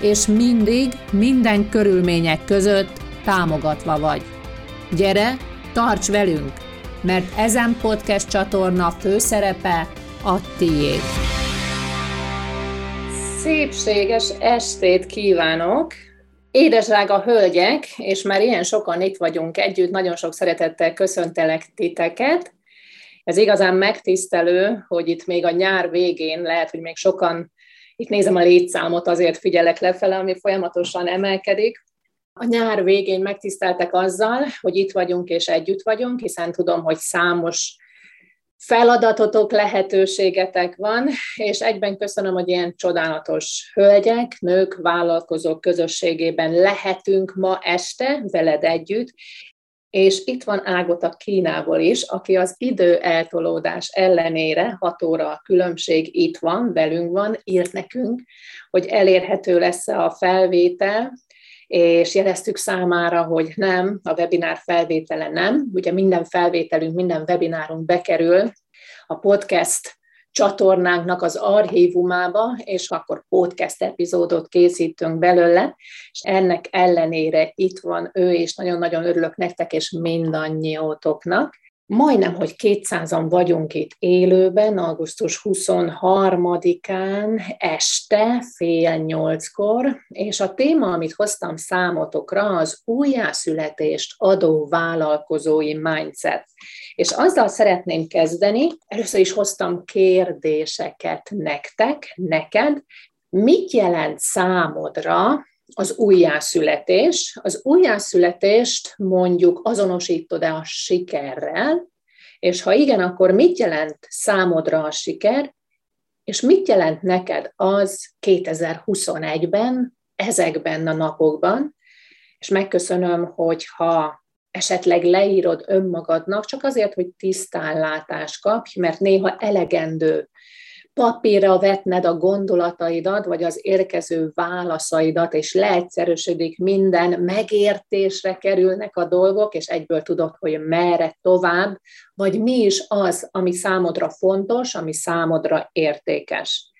és mindig, minden körülmények között támogatva vagy. Gyere, tarts velünk, mert ezen podcast csatorna főszerepe a tiéd. Szépséges estét kívánok! Édesrága hölgyek, és már ilyen sokan itt vagyunk együtt, nagyon sok szeretettel köszöntelek titeket. Ez igazán megtisztelő, hogy itt még a nyár végén lehet, hogy még sokan itt nézem a létszámot, azért figyelek lefele, ami folyamatosan emelkedik. A nyár végén megtiszteltek azzal, hogy itt vagyunk és együtt vagyunk, hiszen tudom, hogy számos feladatotok, lehetőségetek van, és egyben köszönöm, hogy ilyen csodálatos hölgyek, nők, vállalkozók közösségében lehetünk ma este veled együtt, és itt van Ágota Kínából is, aki az idő eltolódás ellenére, hat óra a különbség itt van, velünk van, írt nekünk, hogy elérhető lesz-e a felvétel, és jeleztük számára, hogy nem, a webinár felvétele nem. Ugye minden felvételünk, minden webinárunk bekerül a podcast csatornánknak az archívumába, és akkor podcast epizódot készítünk belőle, és ennek ellenére itt van ő, és nagyon-nagyon örülök nektek, és mindannyiótoknak. Majdnem, hogy 200-an vagyunk itt élőben, augusztus 23-án este, fél nyolckor, és a téma, amit hoztam számotokra, az újjászületést adó vállalkozói mindset. És azzal szeretném kezdeni, először is hoztam kérdéseket nektek, neked, mit jelent számodra az újjászületés. Az újjászületést mondjuk azonosítod-e a sikerrel, és ha igen, akkor mit jelent számodra a siker, és mit jelent neked az 2021-ben, ezekben a napokban, és megköszönöm, hogyha esetleg leírod önmagadnak, csak azért, hogy tisztánlátást kapj, mert néha elegendő papírra vetned a gondolataidat, vagy az érkező válaszaidat, és leegyszerűsödik minden, megértésre kerülnek a dolgok, és egyből tudod, hogy merre tovább, vagy mi is az, ami számodra fontos, ami számodra értékes.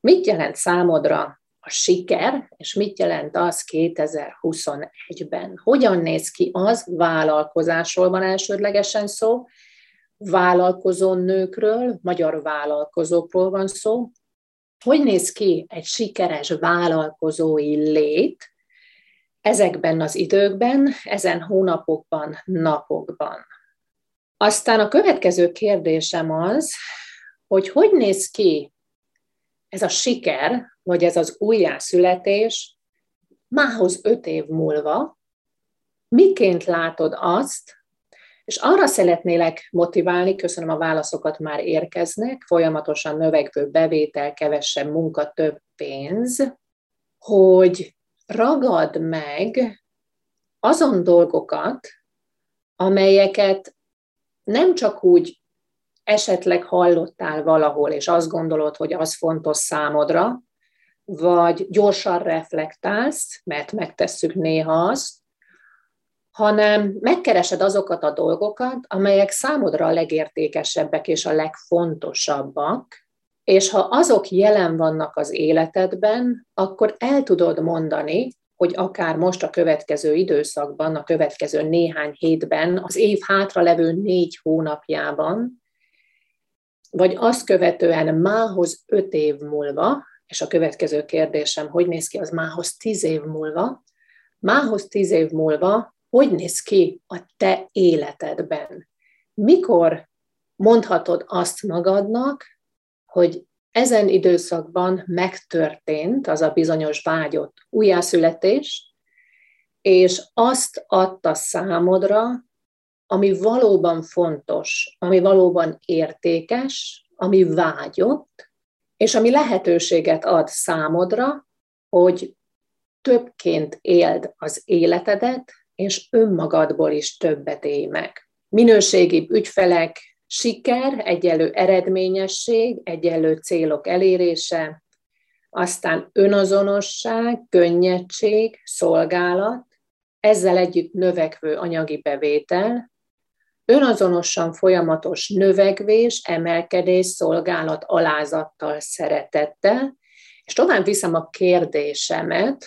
Mit jelent számodra a siker, és mit jelent az 2021-ben? Hogyan néz ki az, vállalkozásról van elsődlegesen szó, vállalkozó nőkről, magyar vállalkozókról van szó. Hogy néz ki egy sikeres vállalkozói lét ezekben az időkben, ezen hónapokban, napokban? Aztán a következő kérdésem az, hogy hogy néz ki ez a siker, vagy ez az újjászületés mához öt év múlva, miként látod azt, és arra szeretnélek motiválni, köszönöm a válaszokat már érkeznek, folyamatosan növekvő bevétel, kevesebb munka, több pénz, hogy ragad meg azon dolgokat, amelyeket nem csak úgy esetleg hallottál valahol, és azt gondolod, hogy az fontos számodra, vagy gyorsan reflektálsz, mert megtesszük néha azt, hanem megkeresed azokat a dolgokat, amelyek számodra a legértékesebbek és a legfontosabbak, és ha azok jelen vannak az életedben, akkor el tudod mondani, hogy akár most a következő időszakban, a következő néhány hétben, az év hátra levő négy hónapjában, vagy azt követően mához öt év múlva, és a következő kérdésem, hogy néz ki az mához tíz év múlva, mához tíz év múlva hogy néz ki a te életedben. Mikor mondhatod azt magadnak, hogy ezen időszakban megtörtént az a bizonyos vágyott újjászületés, és azt adta számodra, ami valóban fontos, ami valóban értékes, ami vágyott, és ami lehetőséget ad számodra, hogy többként éld az életedet, és önmagadból is többet élj meg. Minőségi ügyfelek, siker, egyelő eredményesség, egyelő célok elérése, aztán önazonosság, könnyedség, szolgálat, ezzel együtt növekvő anyagi bevétel, önazonosan folyamatos növekvés, emelkedés, szolgálat alázattal, szeretettel, és tovább viszem a kérdésemet,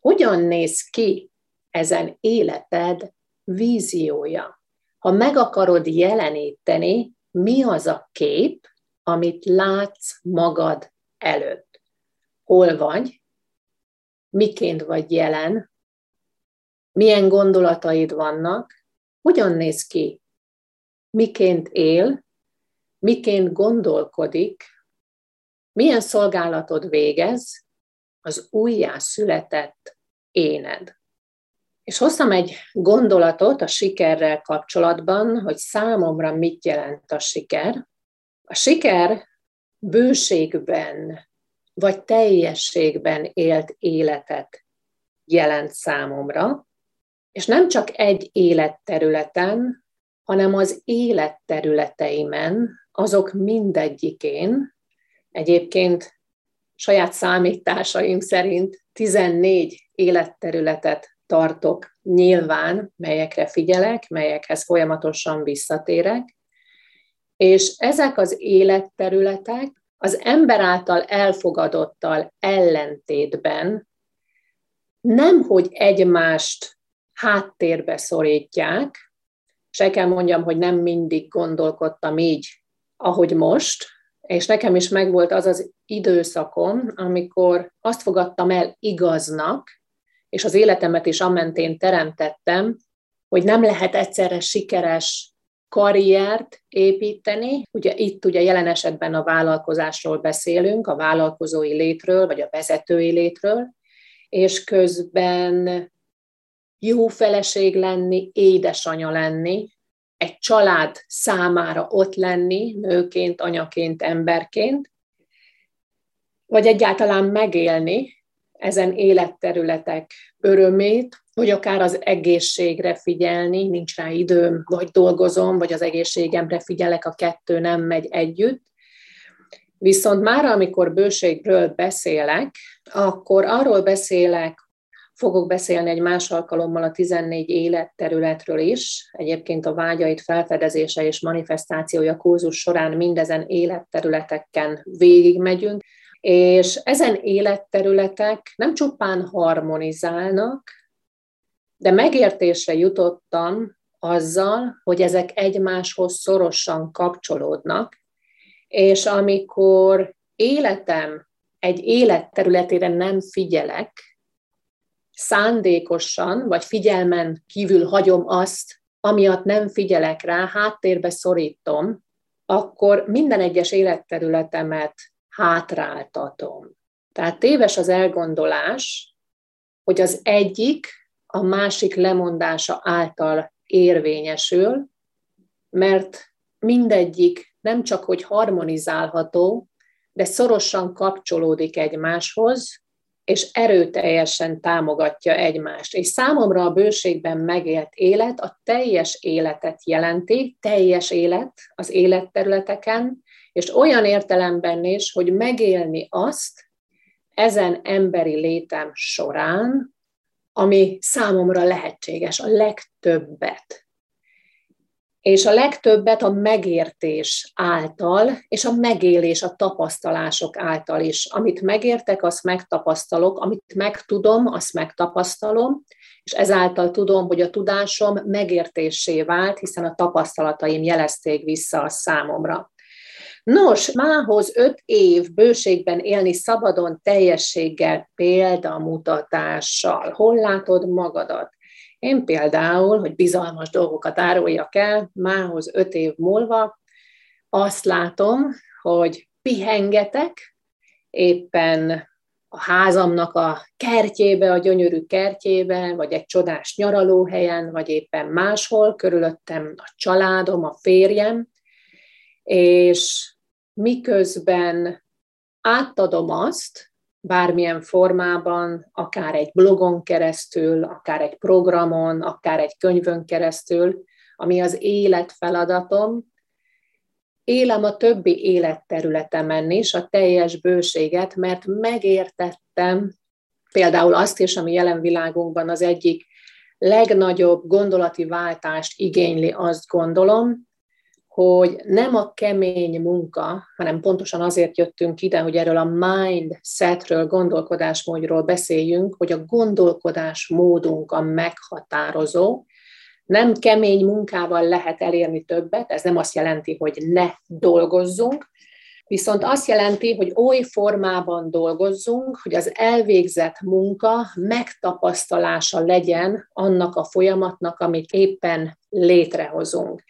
hogyan néz ki ezen életed víziója? Ha meg akarod jeleníteni, mi az a kép, amit látsz magad előtt? Hol vagy? Miként vagy jelen? Milyen gondolataid vannak? Hogyan néz ki? Miként él? Miként gondolkodik? Milyen szolgálatod végez az újjászületett éned? És hoztam egy gondolatot a sikerrel kapcsolatban, hogy számomra mit jelent a siker. A siker bőségben vagy teljességben élt életet jelent számomra, és nem csak egy életterületen, hanem az életterületeimen, azok mindegyikén, egyébként saját számításaim szerint 14 életterületet tartok nyilván, melyekre figyelek, melyekhez folyamatosan visszatérek, és ezek az életterületek az ember által elfogadottal ellentétben nem, hogy egymást háttérbe szorítják, se kell mondjam, hogy nem mindig gondolkodtam így, ahogy most, és nekem is megvolt az az időszakom, amikor azt fogadtam el igaznak, és az életemet is ammentén teremtettem, hogy nem lehet egyszerre sikeres karriert építeni. Ugye itt ugye jelen esetben a vállalkozásról beszélünk, a vállalkozói létről, vagy a vezetői létről, és közben jó feleség lenni, édesanya lenni, egy család számára ott lenni, nőként, anyaként, emberként, vagy egyáltalán megélni, ezen életterületek örömét, hogy akár az egészségre figyelni, nincs rá időm, vagy dolgozom, vagy az egészségemre figyelek, a kettő nem megy együtt. Viszont már amikor bőségről beszélek, akkor arról beszélek, fogok beszélni egy más alkalommal a 14 életterületről is. Egyébként a vágyait felfedezése és manifestációja kurzus során mindezen életterületeken végigmegyünk és ezen életterületek nem csupán harmonizálnak, de megértésre jutottam azzal, hogy ezek egymáshoz szorosan kapcsolódnak, és amikor életem egy életterületére nem figyelek, szándékosan vagy figyelmen kívül hagyom azt, amiatt nem figyelek rá, háttérbe szorítom, akkor minden egyes életterületemet hátráltatom. Tehát téves az elgondolás, hogy az egyik a másik lemondása által érvényesül, mert mindegyik nem csak hogy harmonizálható, de szorosan kapcsolódik egymáshoz, és erőteljesen támogatja egymást. És számomra a bőségben megélt élet a teljes életet jelenti, teljes élet az életterületeken, és olyan értelemben is, hogy megélni azt ezen emberi létem során, ami számomra lehetséges, a legtöbbet. És a legtöbbet a megértés által, és a megélés, a tapasztalások által is. Amit megértek, azt megtapasztalok, amit megtudom, azt megtapasztalom, és ezáltal tudom, hogy a tudásom megértésé vált, hiszen a tapasztalataim jelezték vissza a számomra. Nos, mához öt év bőségben élni szabadon, teljességgel, példamutatással. Hol látod magadat? Én például, hogy bizalmas dolgokat áruljak el, mához öt év múlva azt látom, hogy pihengetek, éppen a házamnak a kertjébe, a gyönyörű kertjébe, vagy egy csodás nyaralóhelyen, vagy éppen máshol, körülöttem a családom, a férjem, és miközben átadom azt, bármilyen formában, akár egy blogon keresztül, akár egy programon, akár egy könyvön keresztül, ami az élet feladatom, élem a többi életterületemen is a teljes bőséget, mert megértettem például azt is, ami jelen világunkban az egyik legnagyobb gondolati váltást igényli, azt gondolom, hogy nem a kemény munka, hanem pontosan azért jöttünk ide, hogy erről a mindsetről, gondolkodásmódról beszéljünk, hogy a gondolkodásmódunk a meghatározó, nem kemény munkával lehet elérni többet, ez nem azt jelenti, hogy ne dolgozzunk, viszont azt jelenti, hogy oly formában dolgozzunk, hogy az elvégzett munka megtapasztalása legyen annak a folyamatnak, amit éppen létrehozunk.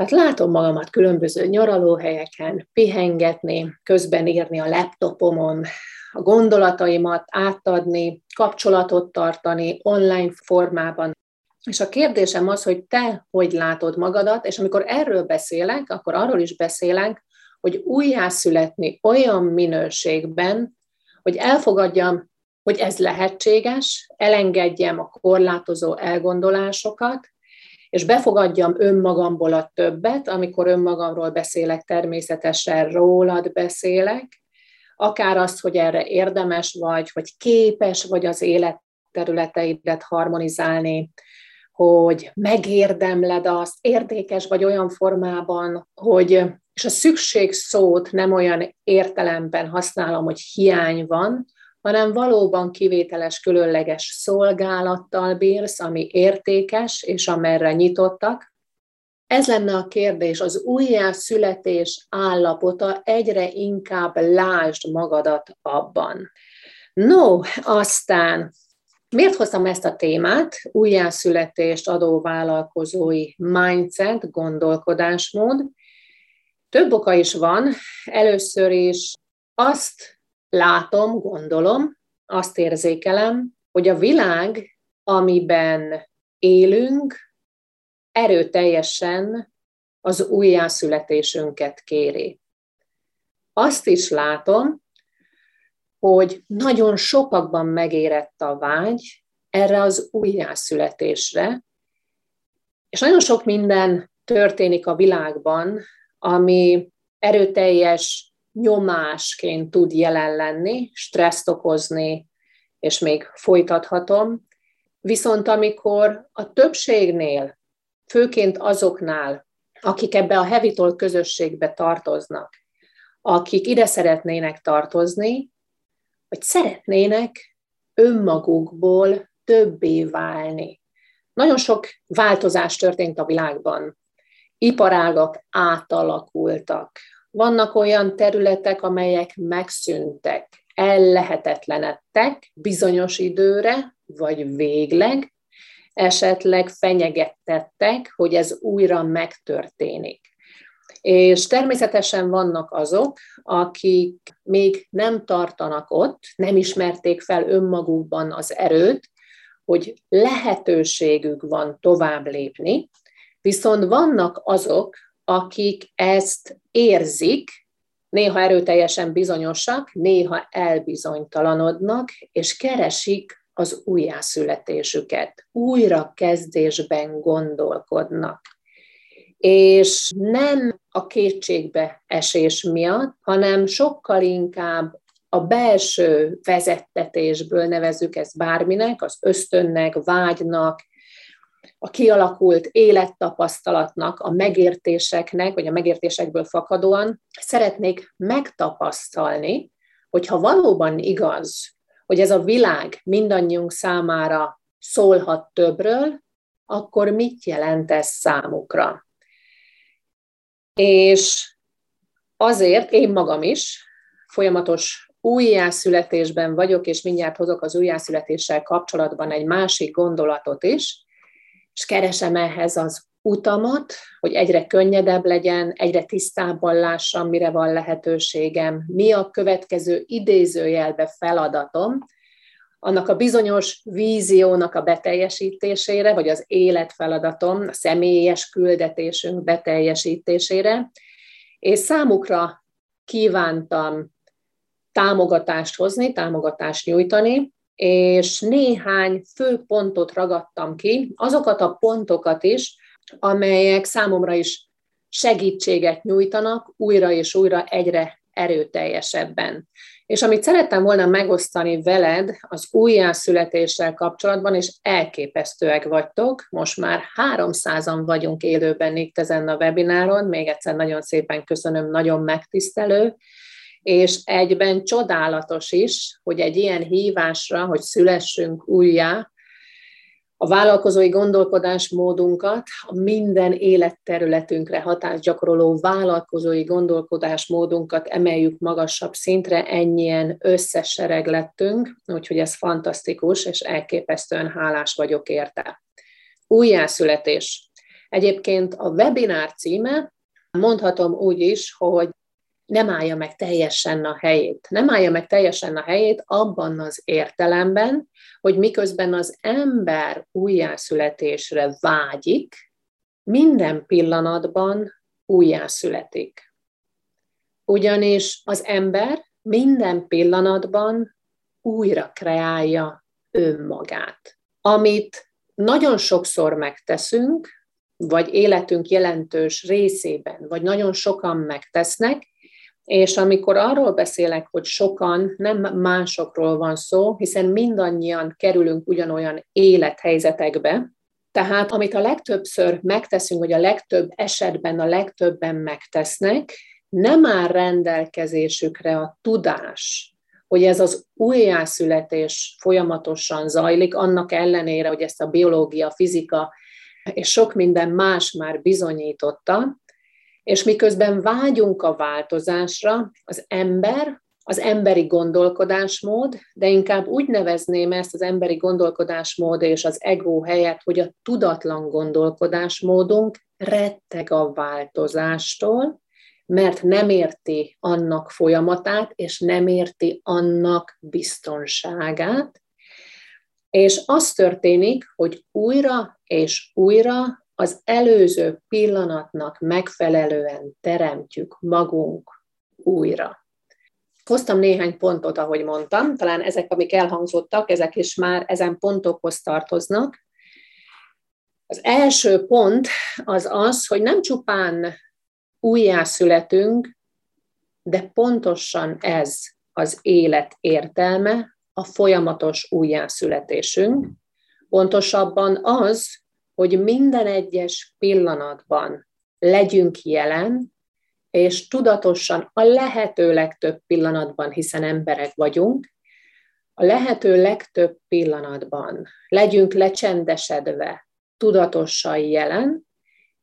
Tehát látom magamat különböző nyaralóhelyeken, pihengetni, közben írni a laptopomon, a gondolataimat átadni, kapcsolatot tartani online formában. És a kérdésem az, hogy te hogy látod magadat, és amikor erről beszélek, akkor arról is beszélek, hogy újjászületni olyan minőségben, hogy elfogadjam, hogy ez lehetséges, elengedjem a korlátozó elgondolásokat, és befogadjam önmagamból a többet, amikor önmagamról beszélek, természetesen rólad beszélek, akár azt, hogy erre érdemes vagy, hogy képes vagy az életterületeidet harmonizálni, hogy megérdemled azt, értékes vagy olyan formában, hogy, és a szükség szót nem olyan értelemben használom, hogy hiány van, hanem valóban kivételes, különleges szolgálattal bírsz, ami értékes, és amerre nyitottak. Ez lenne a kérdés, az újjászületés állapota, egyre inkább lásd magadat abban. No, aztán Miért hoztam ezt a témát? Újjászületést adó vállalkozói mindset, gondolkodásmód. Több oka is van. Először is azt látom, gondolom, azt érzékelem, hogy a világ, amiben élünk, erőteljesen az újjászületésünket kéri. Azt is látom, hogy nagyon sokakban megérett a vágy erre az újjászületésre, és nagyon sok minden történik a világban, ami erőteljes nyomásként tud jelen lenni, stresszt okozni, és még folytathatom. Viszont amikor a többségnél, főként azoknál, akik ebbe a hevitol közösségbe tartoznak, akik ide szeretnének tartozni, hogy szeretnének önmagukból többé válni. Nagyon sok változás történt a világban. Iparágak átalakultak. Vannak olyan területek, amelyek megszűntek, ellehetetlenedtek bizonyos időre, vagy végleg, esetleg fenyegettettek, hogy ez újra megtörténik. És természetesen vannak azok, akik még nem tartanak ott, nem ismerték fel önmagukban az erőt, hogy lehetőségük van tovább lépni, viszont vannak azok, akik ezt érzik, néha erőteljesen bizonyosak, néha elbizonytalanodnak, és keresik az újjászületésüket, újra kezdésben gondolkodnak. És nem a kétségbe esés miatt, hanem sokkal inkább a belső vezettetésből nevezük ezt bárminek, az ösztönnek, vágynak, a kialakult élettapasztalatnak, a megértéseknek, vagy a megértésekből fakadóan szeretnék megtapasztalni, hogyha valóban igaz, hogy ez a világ mindannyiunk számára szólhat többről, akkor mit jelent ez számukra? És azért én magam is folyamatos újjászületésben vagyok, és mindjárt hozok az újjászületéssel kapcsolatban egy másik gondolatot is, és keresem ehhez az utamat, hogy egyre könnyedebb legyen, egyre tisztábban lássam, mire van lehetőségem, mi a következő idézőjelbe feladatom, annak a bizonyos víziónak a beteljesítésére, vagy az életfeladatom, a személyes küldetésünk beteljesítésére, és számukra kívántam támogatást hozni, támogatást nyújtani, és néhány fő pontot ragadtam ki, azokat a pontokat is, amelyek számomra is segítséget nyújtanak újra és újra egyre erőteljesebben. És amit szerettem volna megosztani veled az újjászületéssel kapcsolatban, és elképesztőek vagytok, most már 300-an vagyunk élőben itt ezen a webináron, még egyszer nagyon szépen köszönöm, nagyon megtisztelő, és egyben csodálatos is, hogy egy ilyen hívásra, hogy szülessünk újjá, a vállalkozói gondolkodásmódunkat, a minden életterületünkre hatást gyakoroló vállalkozói gondolkodásmódunkat emeljük magasabb szintre, ennyien összesereg lettünk, úgyhogy ez fantasztikus, és elképesztően hálás vagyok érte. Újjászületés. Egyébként a webinár címe, mondhatom úgy is, hogy nem állja meg teljesen a helyét. Nem állja meg teljesen a helyét abban az értelemben, hogy miközben az ember újjászületésre vágyik, minden pillanatban újjászületik. Ugyanis az ember minden pillanatban újra kreálja önmagát. Amit nagyon sokszor megteszünk, vagy életünk jelentős részében, vagy nagyon sokan megtesznek, és amikor arról beszélek, hogy sokan, nem másokról van szó, hiszen mindannyian kerülünk ugyanolyan élethelyzetekbe, tehát amit a legtöbbször megteszünk, vagy a legtöbb esetben a legtöbben megtesznek, nem áll rendelkezésükre a tudás, hogy ez az újjászületés folyamatosan zajlik, annak ellenére, hogy ezt a biológia, fizika és sok minden más már bizonyította, és miközben vágyunk a változásra, az ember, az emberi gondolkodásmód, de inkább úgy nevezném ezt az emberi gondolkodásmód és az ego helyett, hogy a tudatlan gondolkodásmódunk retteg a változástól, mert nem érti annak folyamatát, és nem érti annak biztonságát. És az történik, hogy újra és újra az előző pillanatnak megfelelően teremtjük magunk újra. Hoztam néhány pontot, ahogy mondtam, talán ezek, amik elhangzottak, ezek is már ezen pontokhoz tartoznak. Az első pont az az, hogy nem csupán újjászületünk, de pontosan ez az élet értelme, a folyamatos újjászületésünk. Pontosabban az, hogy minden egyes pillanatban legyünk jelen, és tudatosan a lehető legtöbb pillanatban, hiszen emberek vagyunk, a lehető legtöbb pillanatban legyünk lecsendesedve, tudatosan jelen,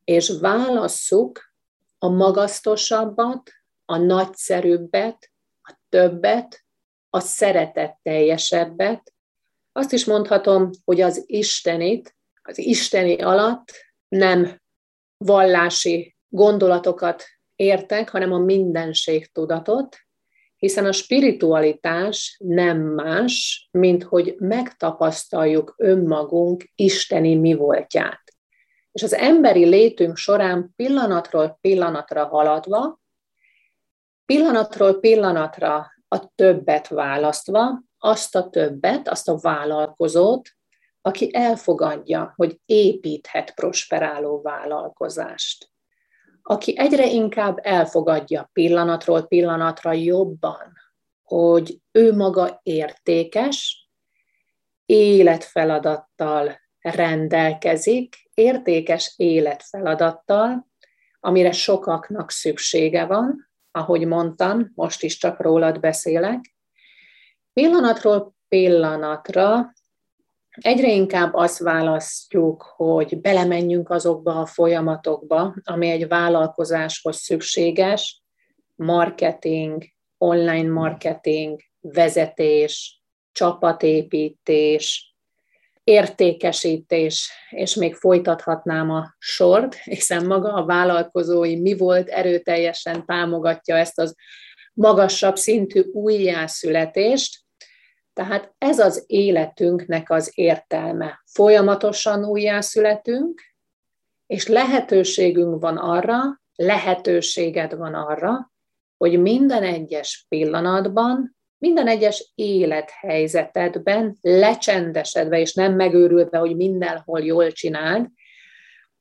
és válasszuk a magasztosabbat, a nagyszerűbbet, a többet, a szeretetteljesebbet. Azt is mondhatom, hogy az Istenit, az isteni alatt nem vallási gondolatokat értek, hanem a mindenség tudatot, hiszen a spiritualitás nem más, mint hogy megtapasztaljuk önmagunk isteni mi voltját. És az emberi létünk során pillanatról pillanatra haladva, pillanatról pillanatra a többet választva, azt a többet, azt a vállalkozót, aki elfogadja, hogy építhet prosperáló vállalkozást, aki egyre inkább elfogadja pillanatról pillanatra jobban, hogy ő maga értékes, életfeladattal rendelkezik, értékes életfeladattal, amire sokaknak szüksége van, ahogy mondtam, most is csak rólad beszélek. Pillanatról pillanatra egyre inkább azt választjuk, hogy belemenjünk azokba a folyamatokba, ami egy vállalkozáshoz szükséges, marketing, online marketing, vezetés, csapatépítés, értékesítés, és még folytathatnám a sort, hiszen maga a vállalkozói mi volt erőteljesen támogatja ezt az magasabb szintű újjászületést, tehát ez az életünknek az értelme. Folyamatosan újjászületünk, és lehetőségünk van arra, lehetőséged van arra, hogy minden egyes pillanatban minden egyes élethelyzetedben lecsendesedve, és nem megőrülve, hogy mindenhol jól csináld,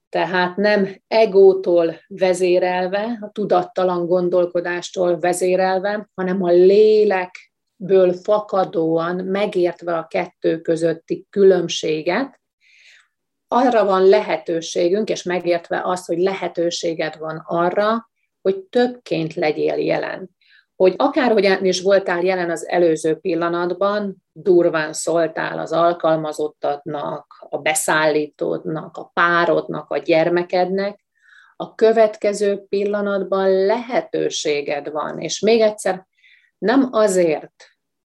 tehát nem egótól vezérelve, a tudattalan gondolkodástól vezérelve, hanem a lélekből fakadóan megértve a kettő közötti különbséget, arra van lehetőségünk, és megértve azt, hogy lehetőséged van arra, hogy többként legyél jelen. Hogy akárhogyan is voltál jelen az előző pillanatban, durván szóltál az alkalmazottadnak, a beszállítódnak, a párodnak, a gyermekednek, a következő pillanatban lehetőséged van, és még egyszer, nem azért,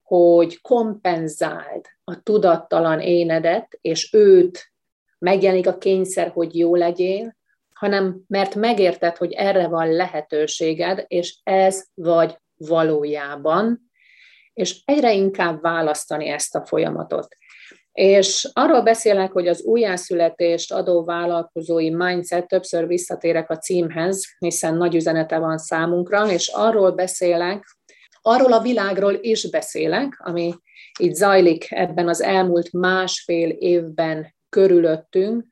hogy kompenzáld a tudattalan énedet, és őt megjelenik a kényszer, hogy jó legyél, hanem mert megérted, hogy erre van lehetőséged, és ez vagy valójában, és egyre inkább választani ezt a folyamatot. És arról beszélek, hogy az újjászületést adó vállalkozói mindset, többször visszatérek a címhez, hiszen nagy üzenete van számunkra, és arról beszélek, arról a világról is beszélek, ami itt zajlik ebben az elmúlt másfél évben körülöttünk,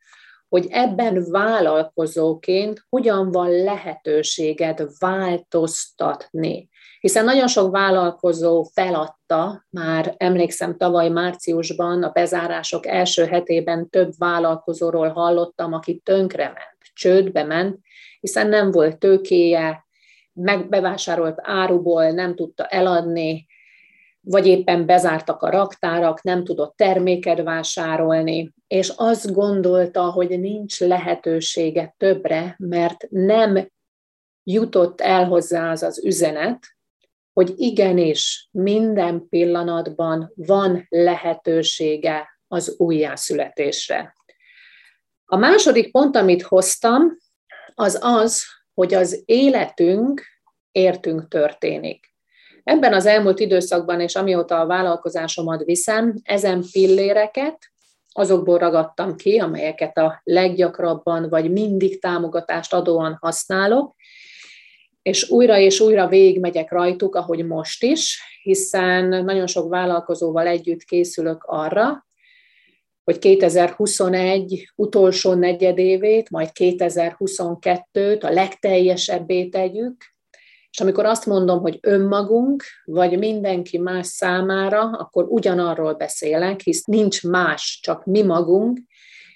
hogy ebben vállalkozóként hogyan van lehetőséged változtatni. Hiszen nagyon sok vállalkozó feladta, már emlékszem tavaly márciusban, a bezárások első hetében több vállalkozóról hallottam, aki tönkrement, csődbe ment, hiszen nem volt tőkéje, megbevásárolt áruból nem tudta eladni, vagy éppen bezártak a raktárak, nem tudott terméket vásárolni, és azt gondolta, hogy nincs lehetősége többre, mert nem jutott el hozzá az az üzenet, hogy igenis minden pillanatban van lehetősége az újjászületésre. A második pont, amit hoztam, az az, hogy az életünk értünk történik. Ebben az elmúlt időszakban, és amióta a vállalkozásomat viszem, ezen pilléreket azokból ragadtam ki, amelyeket a leggyakrabban vagy mindig támogatást adóan használok, és újra és újra végigmegyek rajtuk, ahogy most is, hiszen nagyon sok vállalkozóval együtt készülök arra, hogy 2021 utolsó negyedévét, majd 2022-t a legteljesebbé tegyük, és amikor azt mondom, hogy önmagunk, vagy mindenki más számára, akkor ugyanarról beszélek, hisz nincs más, csak mi magunk,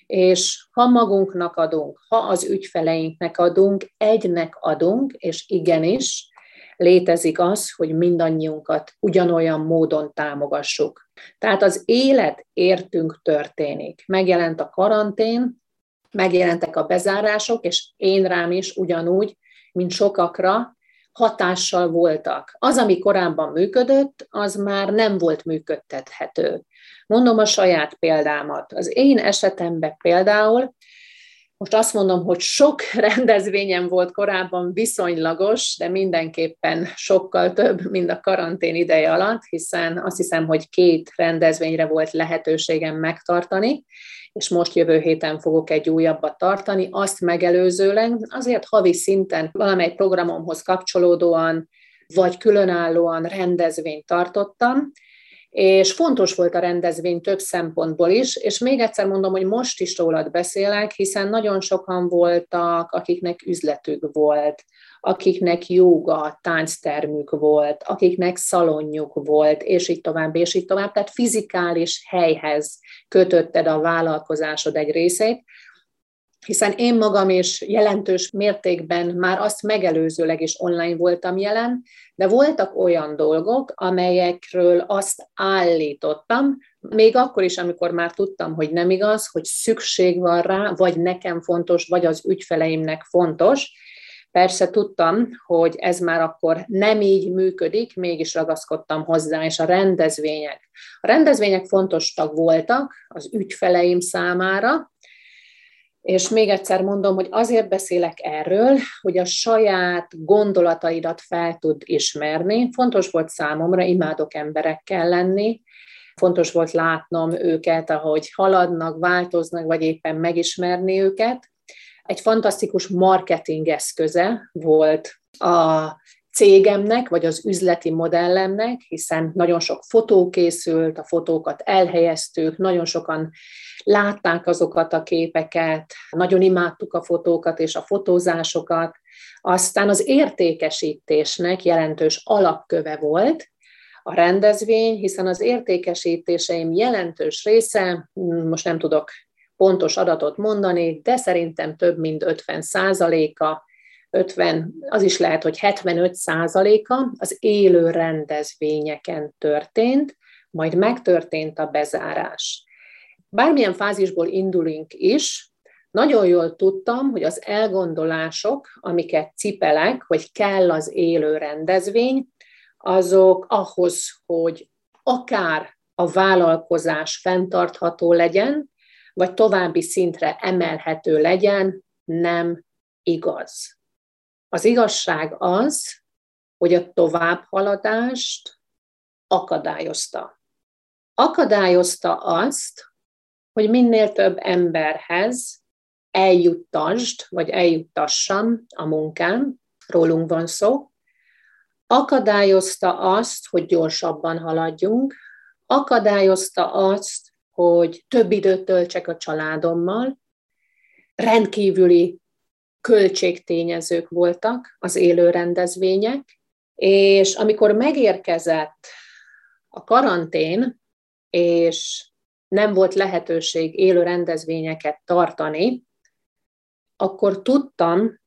és ha magunknak adunk, ha az ügyfeleinknek adunk, egynek adunk, és igenis, létezik az, hogy mindannyiunkat ugyanolyan módon támogassuk. Tehát az élet értünk történik. Megjelent a karantén, megjelentek a bezárások, és én rám is ugyanúgy, mint sokakra, hatással voltak. Az, ami korábban működött, az már nem volt működtethető. Mondom a saját példámat. Az én esetemben például, most azt mondom, hogy sok rendezvényem volt korábban viszonylagos, de mindenképpen sokkal több, mint a karantén ideje alatt, hiszen azt hiszem, hogy két rendezvényre volt lehetőségem megtartani, és most jövő héten fogok egy újabbat tartani, azt megelőzőleg. Azért havi szinten valamely programomhoz kapcsolódóan, vagy különállóan rendezvényt tartottam, és fontos volt a rendezvény több szempontból is, és még egyszer mondom, hogy most is rólad beszélek, hiszen nagyon sokan voltak, akiknek üzletük volt, akiknek jóga, tánctermük volt, akiknek szalonjuk volt, és így tovább, és így tovább. Tehát fizikális helyhez kötötted a vállalkozásod egy részét, hiszen én magam is jelentős mértékben már azt megelőzőleg is online voltam jelen, de voltak olyan dolgok, amelyekről azt állítottam, még akkor is, amikor már tudtam, hogy nem igaz, hogy szükség van rá, vagy nekem fontos, vagy az ügyfeleimnek fontos, Persze tudtam, hogy ez már akkor nem így működik, mégis ragaszkodtam hozzá, és a rendezvények. A rendezvények fontosak voltak az ügyfeleim számára, és még egyszer mondom, hogy azért beszélek erről, hogy a saját gondolataidat fel tud ismerni. Fontos volt számomra, imádok emberekkel lenni, fontos volt látnom őket, ahogy haladnak, változnak, vagy éppen megismerni őket, egy fantasztikus marketing eszköze volt a cégemnek, vagy az üzleti modellemnek, hiszen nagyon sok fotó készült, a fotókat elhelyeztük, nagyon sokan látták azokat a képeket, nagyon imádtuk a fotókat és a fotózásokat. Aztán az értékesítésnek jelentős alapköve volt, a rendezvény, hiszen az értékesítéseim jelentős része, most nem tudok pontos adatot mondani, de szerintem több mint 50 százaléka 50, az is lehet, hogy 75 százaléka az élő rendezvényeken történt, majd megtörtént a bezárás. Bármilyen fázisból indulunk is, nagyon jól tudtam, hogy az elgondolások, amiket cipelek, hogy kell az élő rendezvény, azok ahhoz, hogy akár a vállalkozás fenntartható legyen, vagy további szintre emelhető legyen, nem igaz. Az igazság az, hogy a továbbhaladást akadályozta. Akadályozta azt, hogy minél több emberhez eljuttasd, vagy eljuttassam a munkám, rólunk van szó, akadályozta azt, hogy gyorsabban haladjunk, akadályozta azt, hogy több időt töltsek a családommal, rendkívüli költségtényezők voltak az élő rendezvények, és amikor megérkezett a karantén, és nem volt lehetőség élő rendezvényeket tartani, akkor tudtam,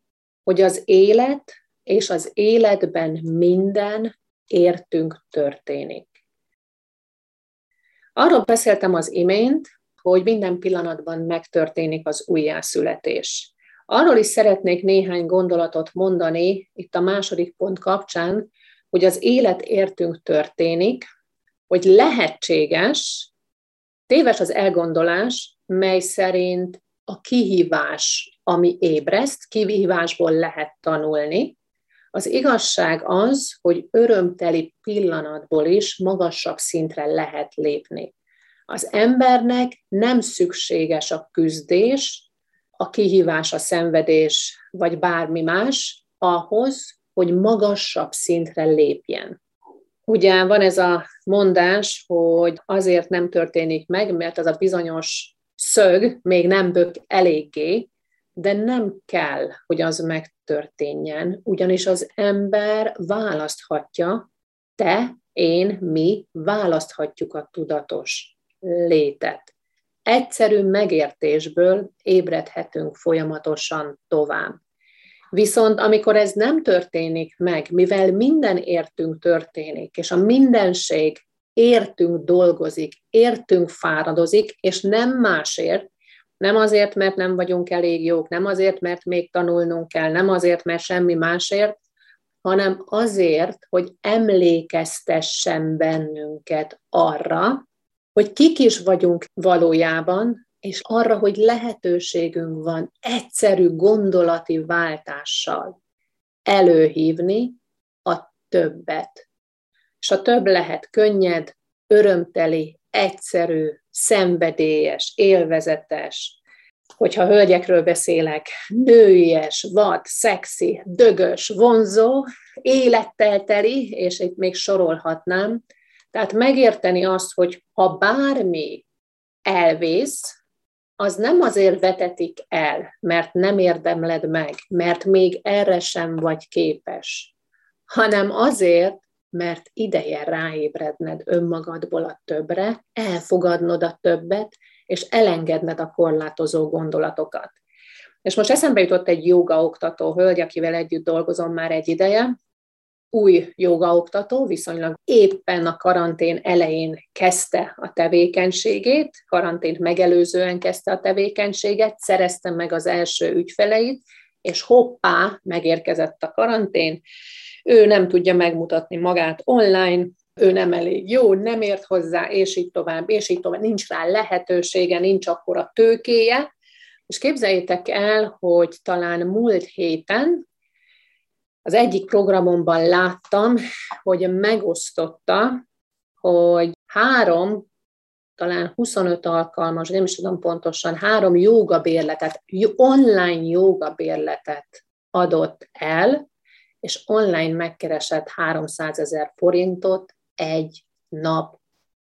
hogy az élet és az életben minden értünk történik. Arról beszéltem az imént, hogy minden pillanatban megtörténik az újjászületés. Arról is szeretnék néhány gondolatot mondani itt a második pont kapcsán, hogy az élet értünk történik, hogy lehetséges, téves az elgondolás, mely szerint a kihívás, ami ébreszt, kihívásból lehet tanulni. Az igazság az, hogy örömteli pillanatból is magasabb szintre lehet lépni. Az embernek nem szükséges a küzdés, a kihívás, a szenvedés, vagy bármi más ahhoz, hogy magasabb szintre lépjen. Ugye van ez a mondás, hogy azért nem történik meg, mert az a bizonyos szög még nem bök eléggé, de nem kell, hogy az megtörténjen, ugyanis az ember választhatja, te, én, mi választhatjuk a tudatos létet egyszerű megértésből ébredhetünk folyamatosan tovább. Viszont amikor ez nem történik meg, mivel minden értünk történik, és a mindenség értünk dolgozik, értünk fáradozik, és nem másért, nem azért, mert nem vagyunk elég jók, nem azért, mert még tanulnunk kell, nem azért, mert semmi másért, hanem azért, hogy emlékeztessen bennünket arra, hogy kik is vagyunk valójában, és arra, hogy lehetőségünk van egyszerű gondolati váltással előhívni a többet. És a több lehet könnyed, örömteli, egyszerű, szenvedélyes, élvezetes, hogyha hölgyekről beszélek, nőies, vad, szexi, dögös, vonzó, élettel teli, és itt még sorolhatnám, tehát megérteni azt, hogy ha bármi elvész, az nem azért vetetik el, mert nem érdemled meg, mert még erre sem vagy képes, hanem azért, mert ideje ráébredned önmagadból a többre, elfogadnod a többet, és elengedned a korlátozó gondolatokat. És most eszembe jutott egy joga oktató hölgy, akivel együtt dolgozom már egy ideje, új jogaoktató, viszonylag éppen a karantén elején kezdte a tevékenységét, karantént megelőzően kezdte a tevékenységet, szereztem meg az első ügyfeleit, és hoppá, megérkezett a karantén, ő nem tudja megmutatni magát online, ő nem elég jó, nem ért hozzá, és így tovább, és így tovább, nincs rá lehetősége, nincs akkor a tőkéje, és képzeljétek el, hogy talán múlt héten az egyik programomban láttam, hogy megosztotta, hogy három, talán 25 alkalmas, nem is tudom pontosan, három jogabérletet, online jogabérletet adott el, és online megkeresett 300 ezer forintot egy nap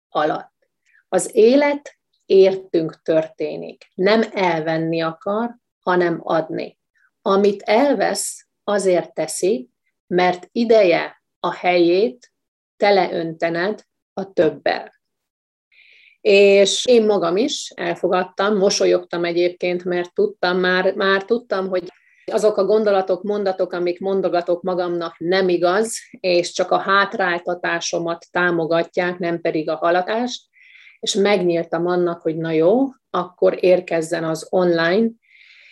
alatt. Az élet értünk történik. Nem elvenni akar, hanem adni. Amit elvesz, azért teszi, mert ideje a helyét teleöntened a többel. És én magam is elfogadtam, mosolyogtam egyébként, mert tudtam, már, már tudtam, hogy azok a gondolatok, mondatok, amik mondogatok magamnak nem igaz, és csak a hátráltatásomat támogatják, nem pedig a haladást, és megnyíltam annak, hogy na jó, akkor érkezzen az online,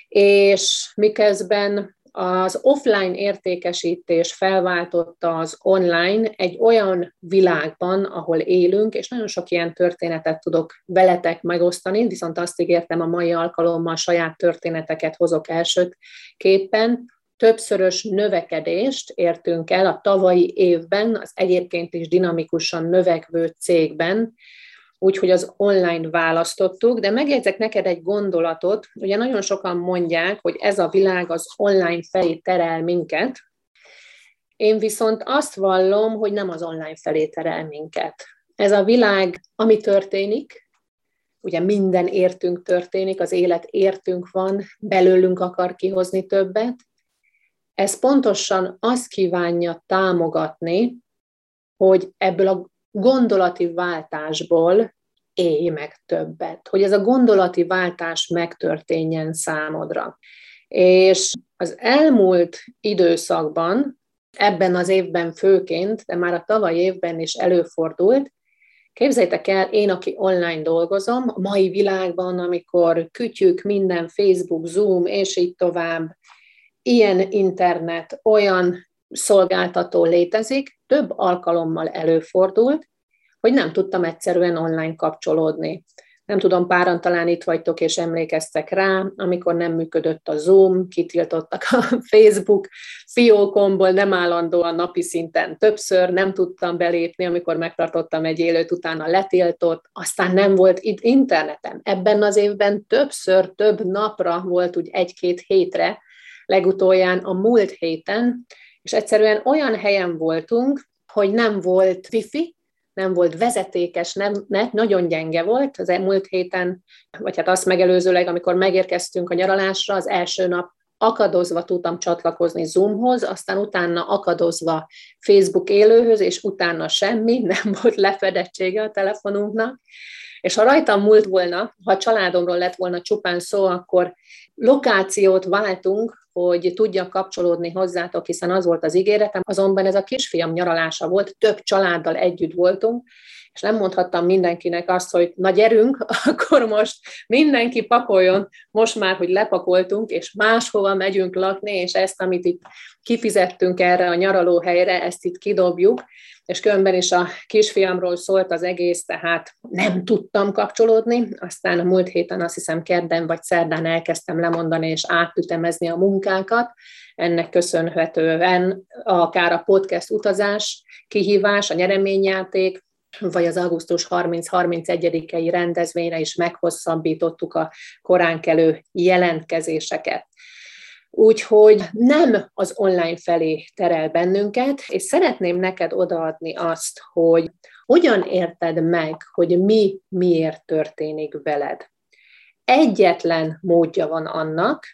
és miközben az offline értékesítés felváltotta az online egy olyan világban, ahol élünk, és nagyon sok ilyen történetet tudok veletek megosztani, viszont azt ígértem a mai alkalommal saját történeteket hozok elsőt képen, többszörös növekedést értünk el a tavalyi évben, az egyébként is dinamikusan növekvő cégben, úgyhogy az online választottuk, de megjegyzek neked egy gondolatot, ugye nagyon sokan mondják, hogy ez a világ az online felé terel minket, én viszont azt vallom, hogy nem az online felé terel minket. Ez a világ, ami történik, ugye minden értünk történik, az élet értünk van, belőlünk akar kihozni többet, ez pontosan azt kívánja támogatni, hogy ebből a gondolati váltásból élj meg többet, hogy ez a gondolati váltás megtörténjen számodra. És az elmúlt időszakban, ebben az évben főként, de már a tavaly évben is előfordult, Képzeljétek el, én, aki online dolgozom, a mai világban, amikor kütyük, minden Facebook, Zoom, és így tovább, ilyen internet, olyan szolgáltató létezik, több alkalommal előfordult, hogy nem tudtam egyszerűen online kapcsolódni. Nem tudom, páran talán itt vagytok és emlékeztek rá, amikor nem működött a Zoom, kitiltottak a Facebook fiókomból, nem állandóan napi szinten többször, nem tudtam belépni, amikor megtartottam egy élőt, utána letiltott, aztán nem volt itt internetem. Ebben az évben többször, több napra volt úgy egy-két hétre, legutolján a múlt héten, és egyszerűen olyan helyen voltunk, hogy nem volt wifi, nem volt vezetékes, nem, ne, nagyon gyenge volt az elmúlt héten, vagy hát azt megelőzőleg, amikor megérkeztünk a nyaralásra, az első nap akadozva tudtam csatlakozni Zoomhoz, aztán utána akadozva Facebook élőhöz, és utána semmi, nem volt lefedettsége a telefonunknak. És ha rajtam múlt volna, ha a családomról lett volna csupán szó, akkor lokációt váltunk, hogy tudjak kapcsolódni hozzátok, hiszen az volt az ígéretem, azonban ez a kisfiam nyaralása volt, több családdal együtt voltunk, és nem mondhattam mindenkinek azt, hogy na gyerünk, akkor most mindenki pakoljon, most már, hogy lepakoltunk, és máshova megyünk lakni, és ezt, amit itt kifizettünk erre a nyaralóhelyre, ezt itt kidobjuk, és különben is a kisfiamról szólt az egész, tehát nem tudtam kapcsolódni, aztán a múlt héten azt hiszem kedden vagy szerdán elkezdtem lemondani és átütemezni a munkákat, ennek köszönhetően akár a podcast utazás, kihívás, a nyereményjáték, vagy az augusztus 30-31-i rendezvényre is meghosszabbítottuk a koránkelő jelentkezéseket. Úgyhogy nem az online felé terel bennünket, és szeretném neked odaadni azt, hogy hogyan érted meg, hogy mi miért történik veled. Egyetlen módja van annak,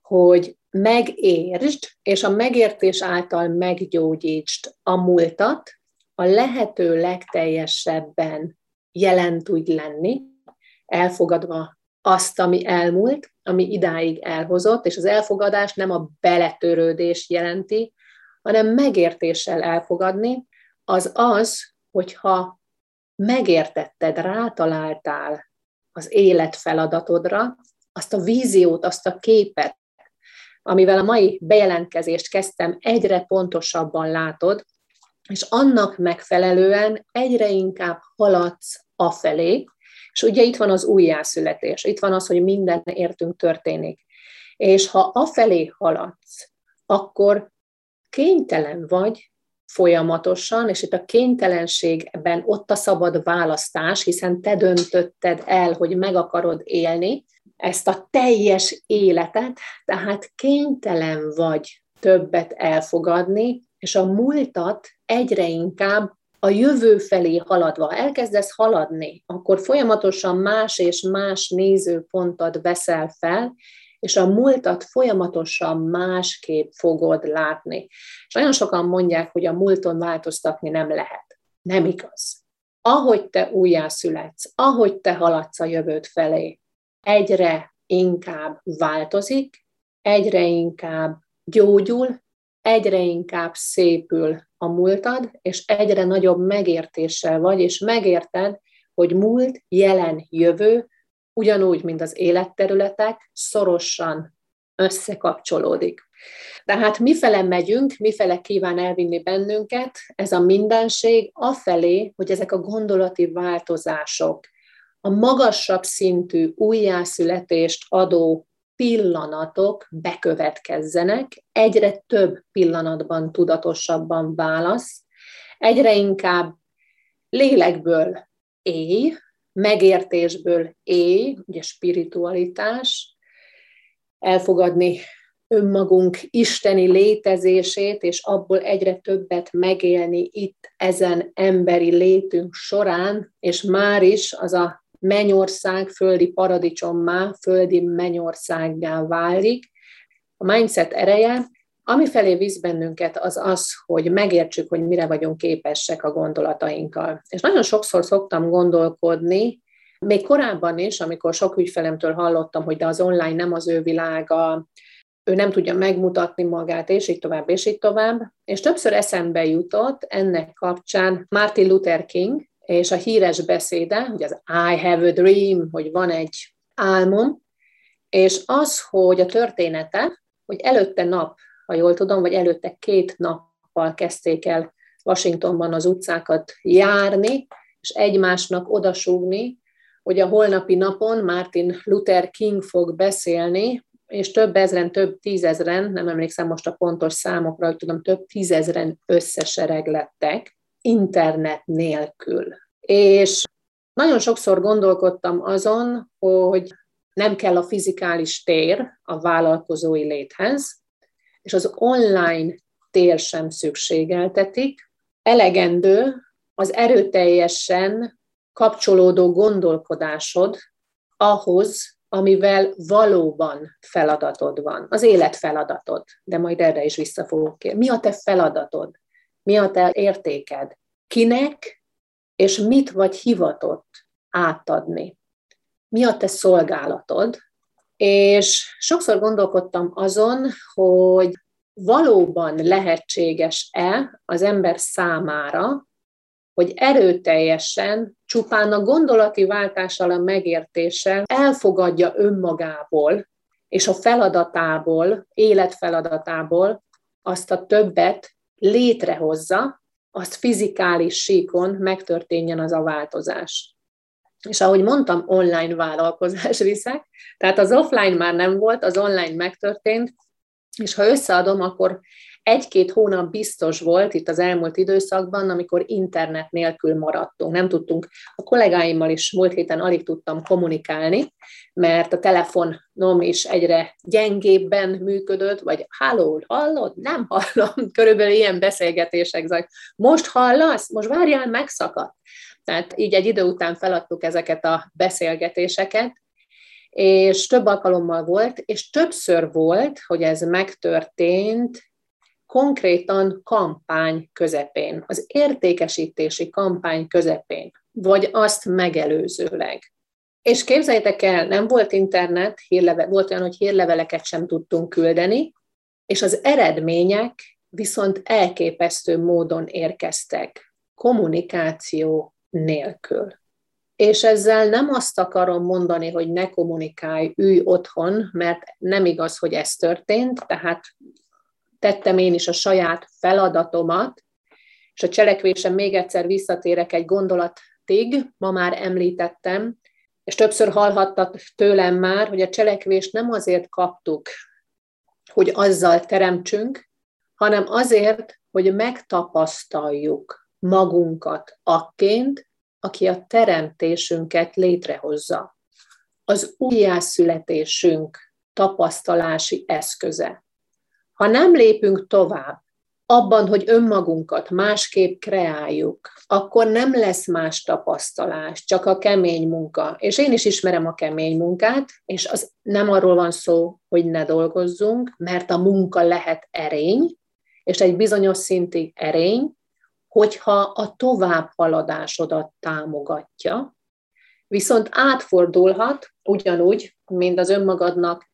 hogy megértsd, és a megértés által meggyógyítsd a múltat, a lehető legteljesebben jelen tudj lenni, elfogadva azt, ami elmúlt, ami idáig elhozott, és az elfogadás nem a beletörődés jelenti, hanem megértéssel elfogadni, az az, hogyha megértetted, rátaláltál az élet feladatodra, azt a víziót, azt a képet, amivel a mai bejelentkezést kezdtem, egyre pontosabban látod, és annak megfelelően egyre inkább haladsz afelé, és ugye itt van az újjászületés, itt van az, hogy minden értünk történik. És ha afelé haladsz, akkor kénytelen vagy folyamatosan, és itt a kénytelenségben ott a szabad választás, hiszen te döntötted el, hogy meg akarod élni ezt a teljes életet, tehát kénytelen vagy többet elfogadni, és a múltat egyre inkább a jövő felé haladva, elkezdesz haladni, akkor folyamatosan más és más nézőpontot veszel fel, és a múltat folyamatosan másképp fogod látni. És nagyon sokan mondják, hogy a múlton változtatni nem lehet. Nem igaz. Ahogy te újjászületsz, ahogy te haladsz a jövőt felé, egyre inkább változik, egyre inkább gyógyul, egyre inkább szépül a múltad, és egyre nagyobb megértéssel vagy, és megérted, hogy múlt, jelen, jövő, ugyanúgy, mint az életterületek, szorosan összekapcsolódik. Tehát mifele megyünk, mifele kíván elvinni bennünket, ez a mindenség afelé, hogy ezek a gondolati változások, a magasabb szintű újjászületést adó pillanatok bekövetkezzenek, egyre több pillanatban tudatosabban válasz, egyre inkább lélekből éj, megértésből éj, ugye spiritualitás, elfogadni önmagunk isteni létezését, és abból egyre többet megélni itt ezen emberi létünk során, és már is az a mennyország földi paradicsommá, földi mennyországgá válik. A mindset ereje, ami felé visz bennünket, az az, hogy megértsük, hogy mire vagyunk képesek a gondolatainkkal. És nagyon sokszor szoktam gondolkodni, még korábban is, amikor sok ügyfelemtől hallottam, hogy de az online nem az ő világa, ő nem tudja megmutatni magát, és így tovább, és így tovább. És többször eszembe jutott ennek kapcsán Martin Luther King, és a híres beszéde, hogy az I have a dream, hogy van egy álmom, és az, hogy a története, hogy előtte nap, ha jól tudom, vagy előtte két nappal kezdték el Washingtonban az utcákat járni, és egymásnak odasúgni, hogy a holnapi napon Martin Luther King fog beszélni, és több ezren, több tízezren, nem emlékszem most a pontos számokra, hogy tudom, több tízezren összesereglettek, internet nélkül. És nagyon sokszor gondolkodtam azon, hogy nem kell a fizikális tér a vállalkozói léthez, és az online tér sem szükségeltetik. Elegendő az erőteljesen kapcsolódó gondolkodásod ahhoz, amivel valóban feladatod van. Az élet feladatod, de majd erre is vissza fogok kérni. Mi a te feladatod? Mi a te értéked? Kinek és mit vagy hivatott átadni? Mi a te szolgálatod? És sokszor gondolkodtam azon, hogy valóban lehetséges-e az ember számára, hogy erőteljesen, csupán a gondolati váltással, a megértéssel elfogadja önmagából és a feladatából, életfeladatából azt a többet létrehozza, azt fizikális síkon megtörténjen az a változás. És ahogy mondtam, online vállalkozás viszek, tehát az offline már nem volt, az online megtörtént, és ha összeadom, akkor egy-két hónap biztos volt itt az elmúlt időszakban, amikor internet nélkül maradtunk. Nem tudtunk, a kollégáimmal is múlt héten alig tudtam kommunikálni, mert a telefonom is egyre gyengébben működött, vagy halló, hallod? Nem hallom. Körülbelül ilyen beszélgetések zaj. Most hallasz? Most várjál, megszakadt. Tehát így egy idő után feladtuk ezeket a beszélgetéseket, és több alkalommal volt, és többször volt, hogy ez megtörtént konkrétan kampány közepén, az értékesítési kampány közepén, vagy azt megelőzőleg. És képzeljétek el, nem volt internet, hírleve, volt olyan, hogy hírleveleket sem tudtunk küldeni, és az eredmények viszont elképesztő módon érkeztek, kommunikáció nélkül. És ezzel nem azt akarom mondani, hogy ne kommunikálj, ülj otthon, mert nem igaz, hogy ez történt, tehát tettem én is a saját feladatomat, és a cselekvésem még egyszer visszatérek egy gondolatig, ma már említettem, és többször hallhattak tőlem már, hogy a cselekvést nem azért kaptuk, hogy azzal teremtsünk, hanem azért, hogy megtapasztaljuk magunkat akként, aki a teremtésünket létrehozza. Az újjászületésünk tapasztalási eszköze. Ha nem lépünk tovább, abban, hogy önmagunkat másképp kreáljuk, akkor nem lesz más tapasztalás, csak a kemény munka. És én is ismerem a kemény munkát, és az nem arról van szó, hogy ne dolgozzunk, mert a munka lehet erény, és egy bizonyos szintig erény, hogyha a továbbhaladásodat támogatja, viszont átfordulhat ugyanúgy, mint az önmagadnak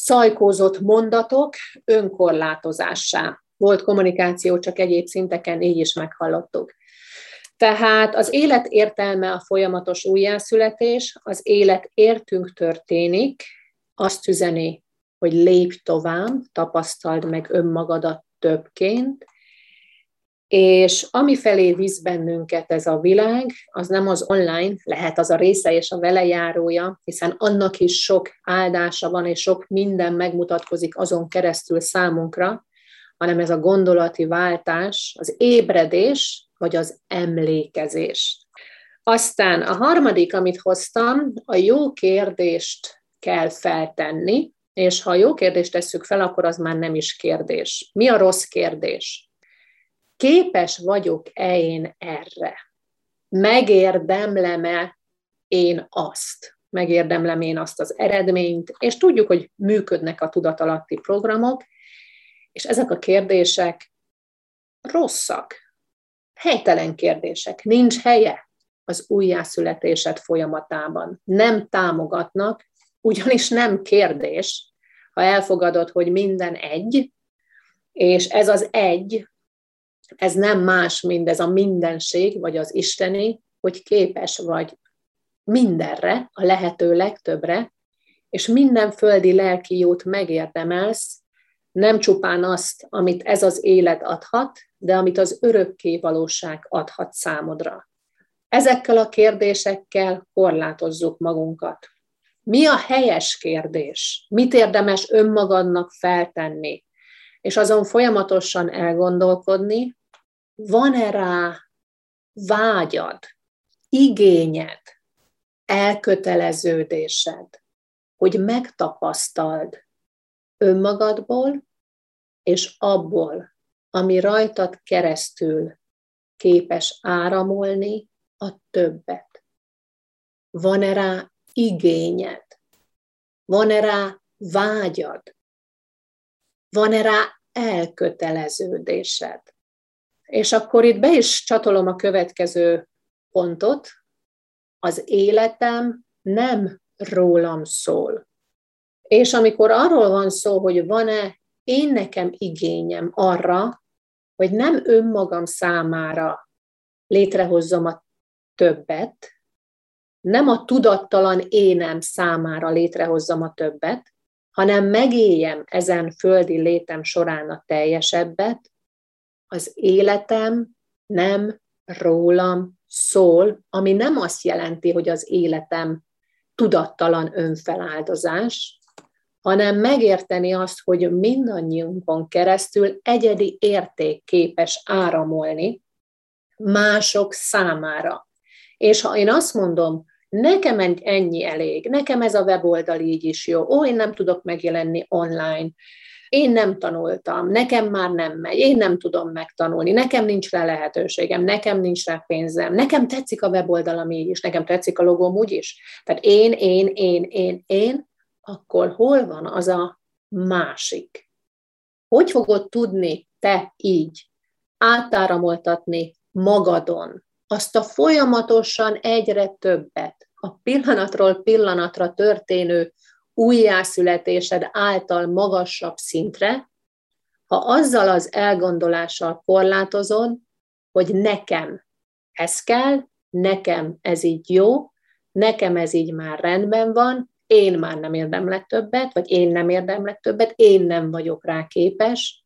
szajkózott mondatok önkorlátozássá. Volt kommunikáció, csak egyéb szinteken így is meghallottuk. Tehát az élet értelme a folyamatos újjászületés, az élet értünk történik, azt üzeni, hogy lépj tovább, tapasztald meg önmagadat többként, és ami felé visz bennünket ez a világ, az nem az online, lehet az a része és a vele járója, hiszen annak is sok áldása van, és sok minden megmutatkozik azon keresztül számunkra, hanem ez a gondolati váltás, az ébredés, vagy az emlékezés. Aztán a harmadik, amit hoztam, a jó kérdést kell feltenni, és ha jó kérdést tesszük fel, akkor az már nem is kérdés. Mi a rossz kérdés? Képes vagyok-e én erre? Megérdemlem-e én azt? Megérdemlem én azt az eredményt? És tudjuk, hogy működnek a tudatalatti programok, és ezek a kérdések rosszak, helytelen kérdések. Nincs helye az újjászületésed folyamatában. Nem támogatnak, ugyanis nem kérdés, ha elfogadod, hogy minden egy, és ez az egy, ez nem más, mint ez a mindenség, vagy az isteni, hogy képes vagy mindenre, a lehető legtöbbre, és minden földi lelki jót megérdemelsz, nem csupán azt, amit ez az élet adhat, de amit az örökké valóság adhat számodra. Ezekkel a kérdésekkel korlátozzuk magunkat. Mi a helyes kérdés? Mit érdemes önmagadnak feltenni? És azon folyamatosan elgondolkodni, van-e rá vágyad, igényed, elköteleződésed, hogy megtapasztald önmagadból és abból, ami rajtad keresztül képes áramolni a többet. Van-e rá igényed? Van-e rá vágyad? Van-e rá elköteleződésed? És akkor itt be is csatolom a következő pontot. Az életem nem rólam szól. És amikor arról van szó, hogy van-e én nekem igényem arra, hogy nem önmagam számára létrehozzam a többet, nem a tudattalan énem számára létrehozzam a többet, hanem megéljem ezen földi létem során a teljesebbet, az életem nem rólam szól, ami nem azt jelenti, hogy az életem tudattalan önfeláldozás, hanem megérteni azt, hogy mindannyiunkon keresztül egyedi érték képes áramolni mások számára. És ha én azt mondom, nekem ennyi elég, nekem ez a weboldal így is jó, ó, én nem tudok megjelenni online, én nem tanultam, nekem már nem megy, én nem tudom megtanulni, nekem nincs rá lehetőségem, nekem nincs rá pénzem, nekem tetszik a weboldalam így is, nekem tetszik a logóm úgy is. Tehát én, én, én, én, én, akkor hol van az a másik? Hogy fogod tudni te így átáramoltatni magadon azt a folyamatosan egyre többet, a pillanatról pillanatra történő újjászületésed által magasabb szintre, ha azzal az elgondolással korlátozod, hogy nekem ez kell, nekem ez így jó, nekem ez így már rendben van, én már nem érdemlek többet, vagy én nem érdemlek többet, én nem vagyok rá képes,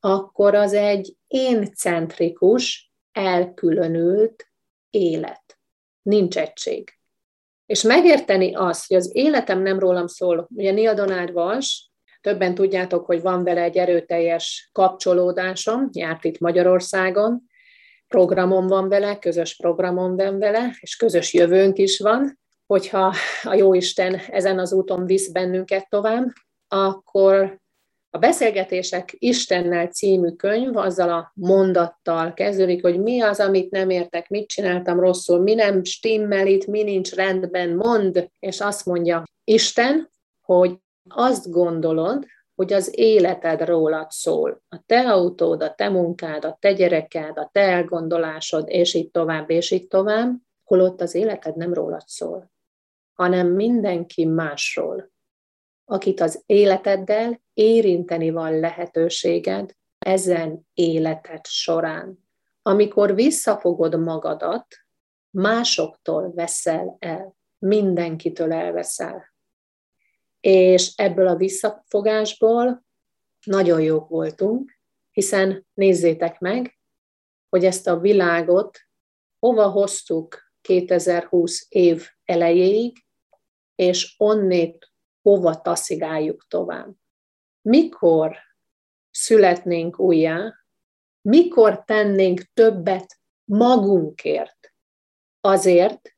akkor az egy éncentrikus, elkülönült élet. Nincs egység. És megérteni azt, hogy az életem nem rólam szól. Ugye Neil Donald Walsh, többen tudjátok, hogy van vele egy erőteljes kapcsolódásom, járt itt Magyarországon, programom van vele, közös programom van vele, és közös jövőnk is van, hogyha a Jóisten ezen az úton visz bennünket tovább, akkor A Beszélgetések Istennel című könyv azzal a mondattal kezdődik, hogy mi az, amit nem értek, mit csináltam rosszul, mi nem stimmel itt, mi nincs rendben, mond, és azt mondja Isten, hogy azt gondolod, hogy az életed rólad szól. A te autód, a te munkád, a te gyereked, a te elgondolásod, és így tovább, és így tovább, holott az életed nem rólad szól, hanem mindenki másról, akit az életeddel érinteni van lehetőséged ezen életed során. Amikor visszafogod magadat, másoktól veszel el, mindenkitől elveszel. És ebből a visszafogásból nagyon jók voltunk, hiszen nézzétek meg, hogy ezt a világot hova hoztuk 2020 év elejéig, és onnét hova taszigáljuk tovább. Mikor születnénk újjá, mikor tennénk többet magunkért, azért,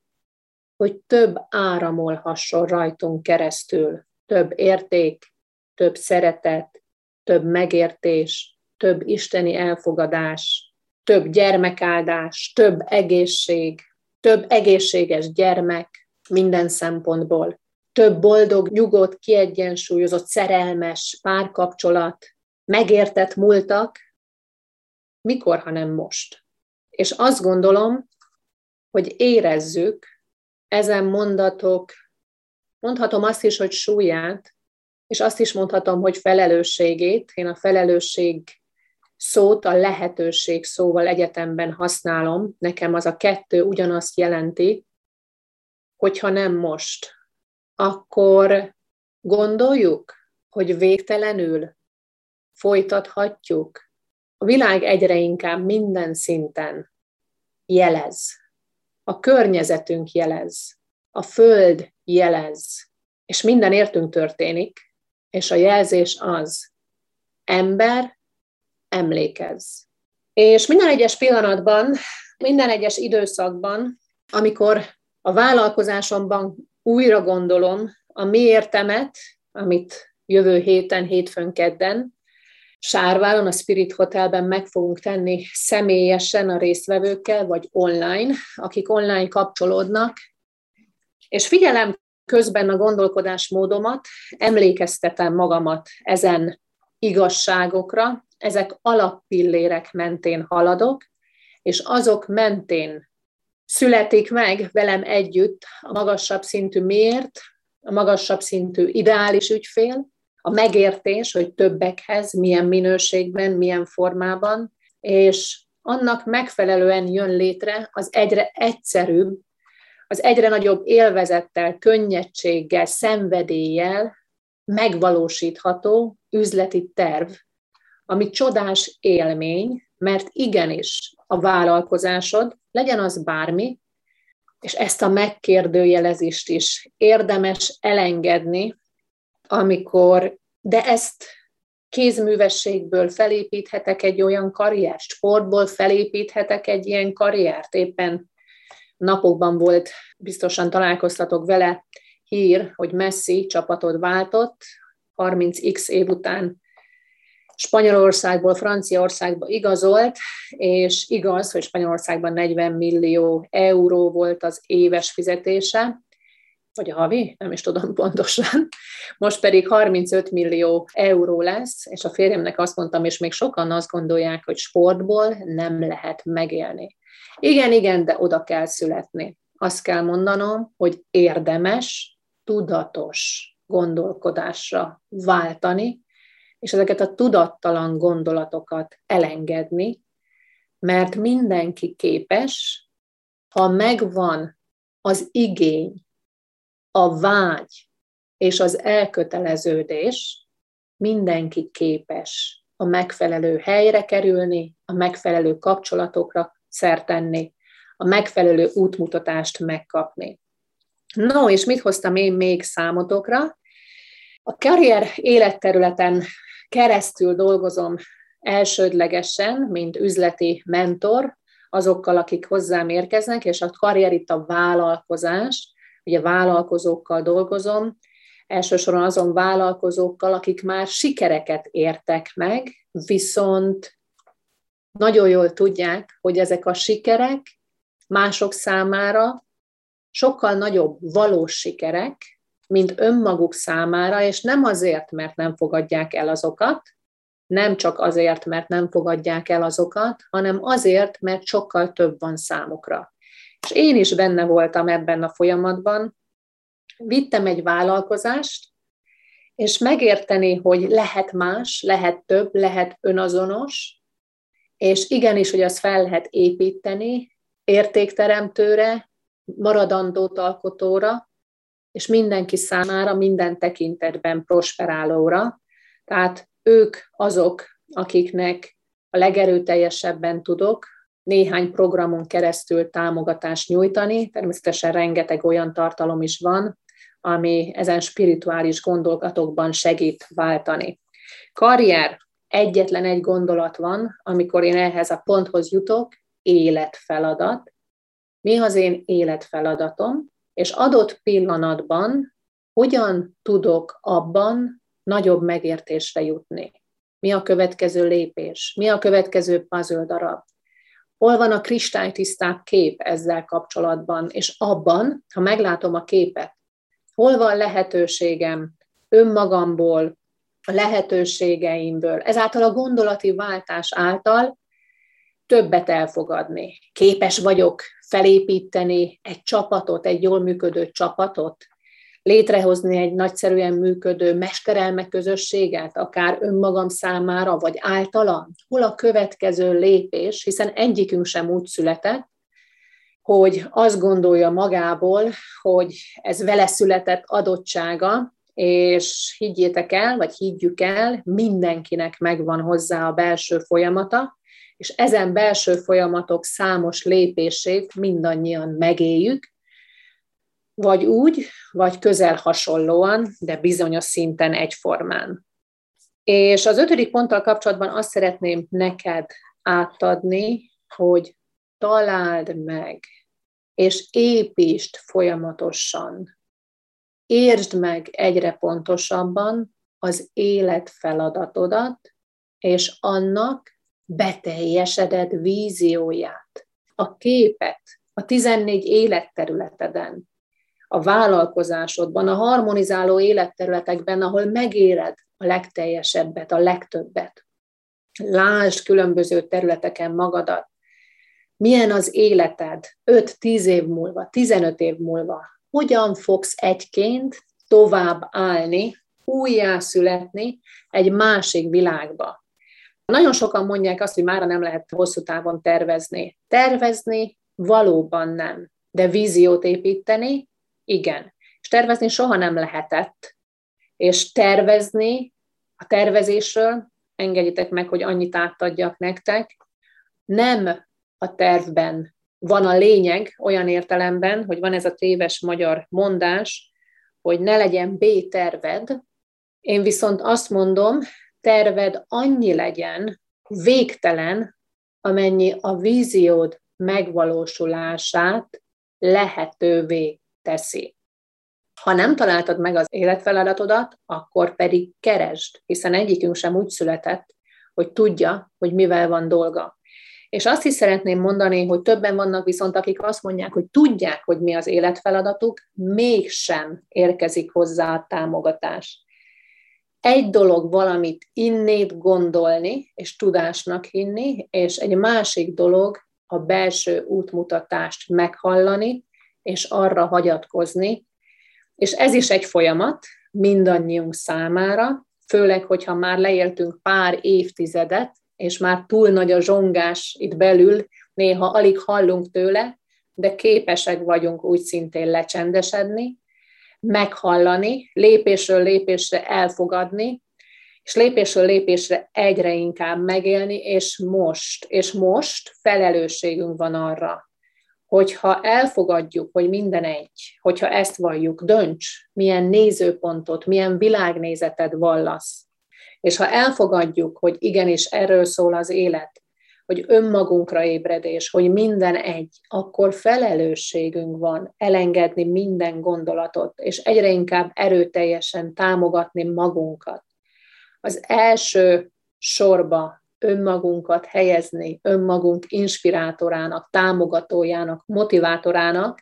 hogy több áramolhasson rajtunk keresztül több érték, több szeretet, több megértés, több isteni elfogadás, több gyermekáldás, több egészség, több egészséges gyermek minden szempontból, több boldog, nyugodt, kiegyensúlyozott, szerelmes párkapcsolat, megértett múltak, mikor, ha nem most. És azt gondolom, hogy érezzük ezen mondatok Mondhatom azt is, hogy súlyát, és azt is mondhatom, hogy felelősségét. Én a felelősség szót a lehetőség szóval egyetemben használom. Nekem az a kettő ugyanazt jelenti, hogyha nem most, akkor gondoljuk, hogy végtelenül folytathatjuk. A világ egyre inkább minden szinten jelez. A környezetünk jelez a Föld jelez, és minden értünk történik, és a jelzés az, ember, emlékez. És minden egyes pillanatban, minden egyes időszakban, amikor a vállalkozásomban újra gondolom a miértemet, amit jövő héten, hétfőn, kedden, Sárválon, a Spirit Hotelben meg fogunk tenni személyesen a résztvevőkkel, vagy online, akik online kapcsolódnak, és figyelem közben a gondolkodásmódomat, emlékeztetem magamat ezen igazságokra, ezek alappillérek mentén haladok, és azok mentén születik meg velem együtt a magasabb szintű miért, a magasabb szintű ideális ügyfél, a megértés, hogy többekhez milyen minőségben, milyen formában, és annak megfelelően jön létre az egyre egyszerűbb az egyre nagyobb élvezettel, könnyedséggel, szenvedéllyel megvalósítható üzleti terv, ami csodás élmény, mert igenis a vállalkozásod, legyen az bármi, és ezt a megkérdőjelezést is érdemes elengedni, amikor, de ezt kézművességből felépíthetek egy olyan karriert, sportból felépíthetek egy ilyen karriert, éppen napokban volt, biztosan találkoztatok vele, hír, hogy Messi csapatot váltott, 30x év után Spanyolországból Franciaországba igazolt, és igaz, hogy Spanyolországban 40 millió euró volt az éves fizetése, vagy a havi, nem is tudom pontosan. Most pedig 35 millió euró lesz, és a férjemnek azt mondtam, és még sokan azt gondolják, hogy sportból nem lehet megélni. Igen, igen, de oda kell születni. Azt kell mondanom, hogy érdemes, tudatos gondolkodásra váltani, és ezeket a tudattalan gondolatokat elengedni, mert mindenki képes, ha megvan az igény, a vágy és az elköteleződés, mindenki képes a megfelelő helyre kerülni, a megfelelő kapcsolatokra szert tenni, a megfelelő útmutatást megkapni. No, és mit hoztam én még számotokra? A karrier életterületen keresztül dolgozom elsődlegesen, mint üzleti mentor, azokkal, akik hozzám érkeznek, és a karrier itt a vállalkozás, ugye vállalkozókkal dolgozom, elsősorban azon vállalkozókkal, akik már sikereket értek meg, viszont nagyon jól tudják, hogy ezek a sikerek mások számára sokkal nagyobb valós sikerek, mint önmaguk számára, és nem azért, mert nem fogadják el azokat, nem csak azért, mert nem fogadják el azokat, hanem azért, mert sokkal több van számukra. És én is benne voltam ebben a folyamatban, vittem egy vállalkozást, és megérteni, hogy lehet más, lehet több, lehet önazonos, és igenis, hogy azt fel lehet építeni értékteremtőre, maradandót alkotóra, és mindenki számára minden tekintetben prosperálóra. Tehát ők azok, akiknek a legerőteljesebben tudok néhány programon keresztül támogatást nyújtani. Természetesen rengeteg olyan tartalom is van, ami ezen spirituális gondolatokban segít váltani. Karrier, egyetlen egy gondolat van, amikor én ehhez a ponthoz jutok, életfeladat. Mi az én életfeladatom? És adott pillanatban hogyan tudok abban nagyobb megértésre jutni? Mi a következő lépés? Mi a következő puzzle darab? Hol van a kristálytisztább kép ezzel kapcsolatban? És abban, ha meglátom a képet, hol van lehetőségem önmagamból, a lehetőségeimből, ezáltal a gondolati váltás által többet elfogadni. Képes vagyok felépíteni egy csapatot, egy jól működő csapatot, létrehozni egy nagyszerűen működő mesterelme közösséget, akár önmagam számára, vagy általam? Hol a következő lépés, hiszen egyikünk sem úgy született, hogy azt gondolja magából, hogy ez vele született adottsága, és higgyétek el, vagy higgyük el, mindenkinek megvan hozzá a belső folyamata, és ezen belső folyamatok számos lépését mindannyian megéljük, vagy úgy, vagy közel hasonlóan, de bizonyos szinten egyformán. És az ötödik ponttal kapcsolatban azt szeretném neked átadni, hogy találd meg, és építsd folyamatosan. Értsd meg egyre pontosabban az élet feladatodat, és annak beteljesedett vízióját, a képet, a 14 életterületeden, a vállalkozásodban, a harmonizáló életterületekben, ahol megéred a legteljesebbet, a legtöbbet. Lásd különböző területeken magadat. Milyen az életed 5-10 év múlva, 15 év múlva? Hogyan fogsz egyként tovább állni, újjászületni egy másik világba? Nagyon sokan mondják azt, hogy mára nem lehet hosszú távon tervezni. Tervezni valóban nem, de víziót építeni, igen. És tervezni soha nem lehetett. És tervezni, a tervezésről, engedjétek meg, hogy annyit átadjak nektek, nem a tervben van a lényeg olyan értelemben, hogy van ez a téves magyar mondás, hogy ne legyen B terved. Én viszont azt mondom, terved annyi legyen, végtelen, amennyi a víziód megvalósulását lehetővé teszi. Ha nem találtad meg az életfeladatodat, akkor pedig keresd, hiszen egyikünk sem úgy született, hogy tudja, hogy mivel van dolga. És azt is szeretném mondani, hogy többen vannak viszont, akik azt mondják, hogy tudják, hogy mi az életfeladatuk, mégsem érkezik hozzá a támogatás. Egy dolog valamit innét gondolni, és tudásnak hinni, és egy másik dolog a belső útmutatást meghallani, és arra hagyatkozni. És ez is egy folyamat mindannyiunk számára, főleg, hogyha már leéltünk pár évtizedet, és már túl nagy a zsongás itt belül, néha alig hallunk tőle, de képesek vagyunk úgy szintén lecsendesedni, meghallani, lépésről lépésre elfogadni, és lépésről lépésre egyre inkább megélni, és most, és most felelősségünk van arra, hogyha elfogadjuk, hogy minden egy, hogyha ezt valljuk, dönts, milyen nézőpontot, milyen világnézeted vallasz. És ha elfogadjuk, hogy igenis erről szól az élet, hogy önmagunkra ébredés, hogy minden egy, akkor felelősségünk van elengedni minden gondolatot, és egyre inkább erőteljesen támogatni magunkat. Az első sorba önmagunkat helyezni, önmagunk inspirátorának, támogatójának, motivátorának,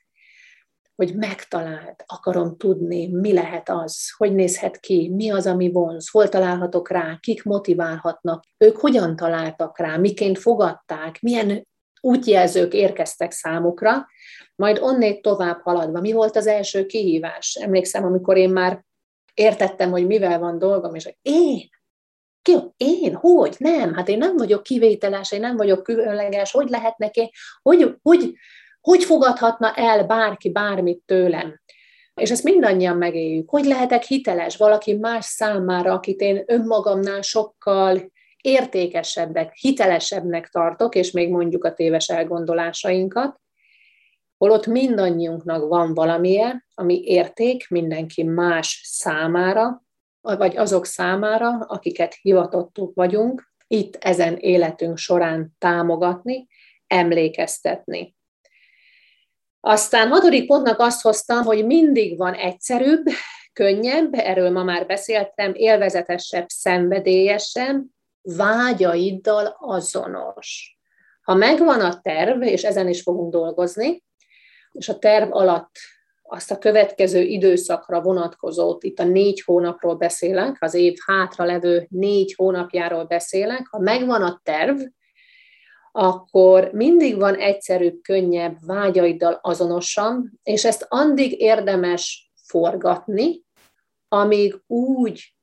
hogy megtalált, akarom tudni, mi lehet az, hogy nézhet ki, mi az, ami vonz, hol találhatok rá, kik motiválhatnak, ők hogyan találtak rá, miként fogadták, milyen útjelzők érkeztek számukra, majd onnét tovább haladva. Mi volt az első kihívás? Emlékszem, amikor én már értettem, hogy mivel van dolgom, és hogy én, ki, én? Hogy? Nem, hát én nem vagyok kivételes, én nem vagyok különleges, hogy lehet neki, hogy, hogy, hogy fogadhatna el bárki bármit tőlem? És ezt mindannyian megéljük. Hogy lehetek hiteles valaki más számára, akit én önmagamnál sokkal értékesebbek, hitelesebbnek tartok, és még mondjuk a téves elgondolásainkat, holott mindannyiunknak van valamilyen, ami érték mindenki más számára, vagy azok számára, akiket hivatottuk vagyunk, itt ezen életünk során támogatni, emlékeztetni. Aztán hatodik pontnak azt hoztam, hogy mindig van egyszerűbb, könnyebb, erről ma már beszéltem, élvezetesebb, szenvedélyesebb, vágyaiddal azonos. Ha megvan a terv, és ezen is fogunk dolgozni, és a terv alatt azt a következő időszakra vonatkozót, itt a négy hónapról beszélek, az év hátra levő négy hónapjáról beszélek, ha megvan a terv, akkor mindig van egyszerűbb, könnyebb, vágyaiddal azonosan, és ezt addig érdemes forgatni, amíg úgy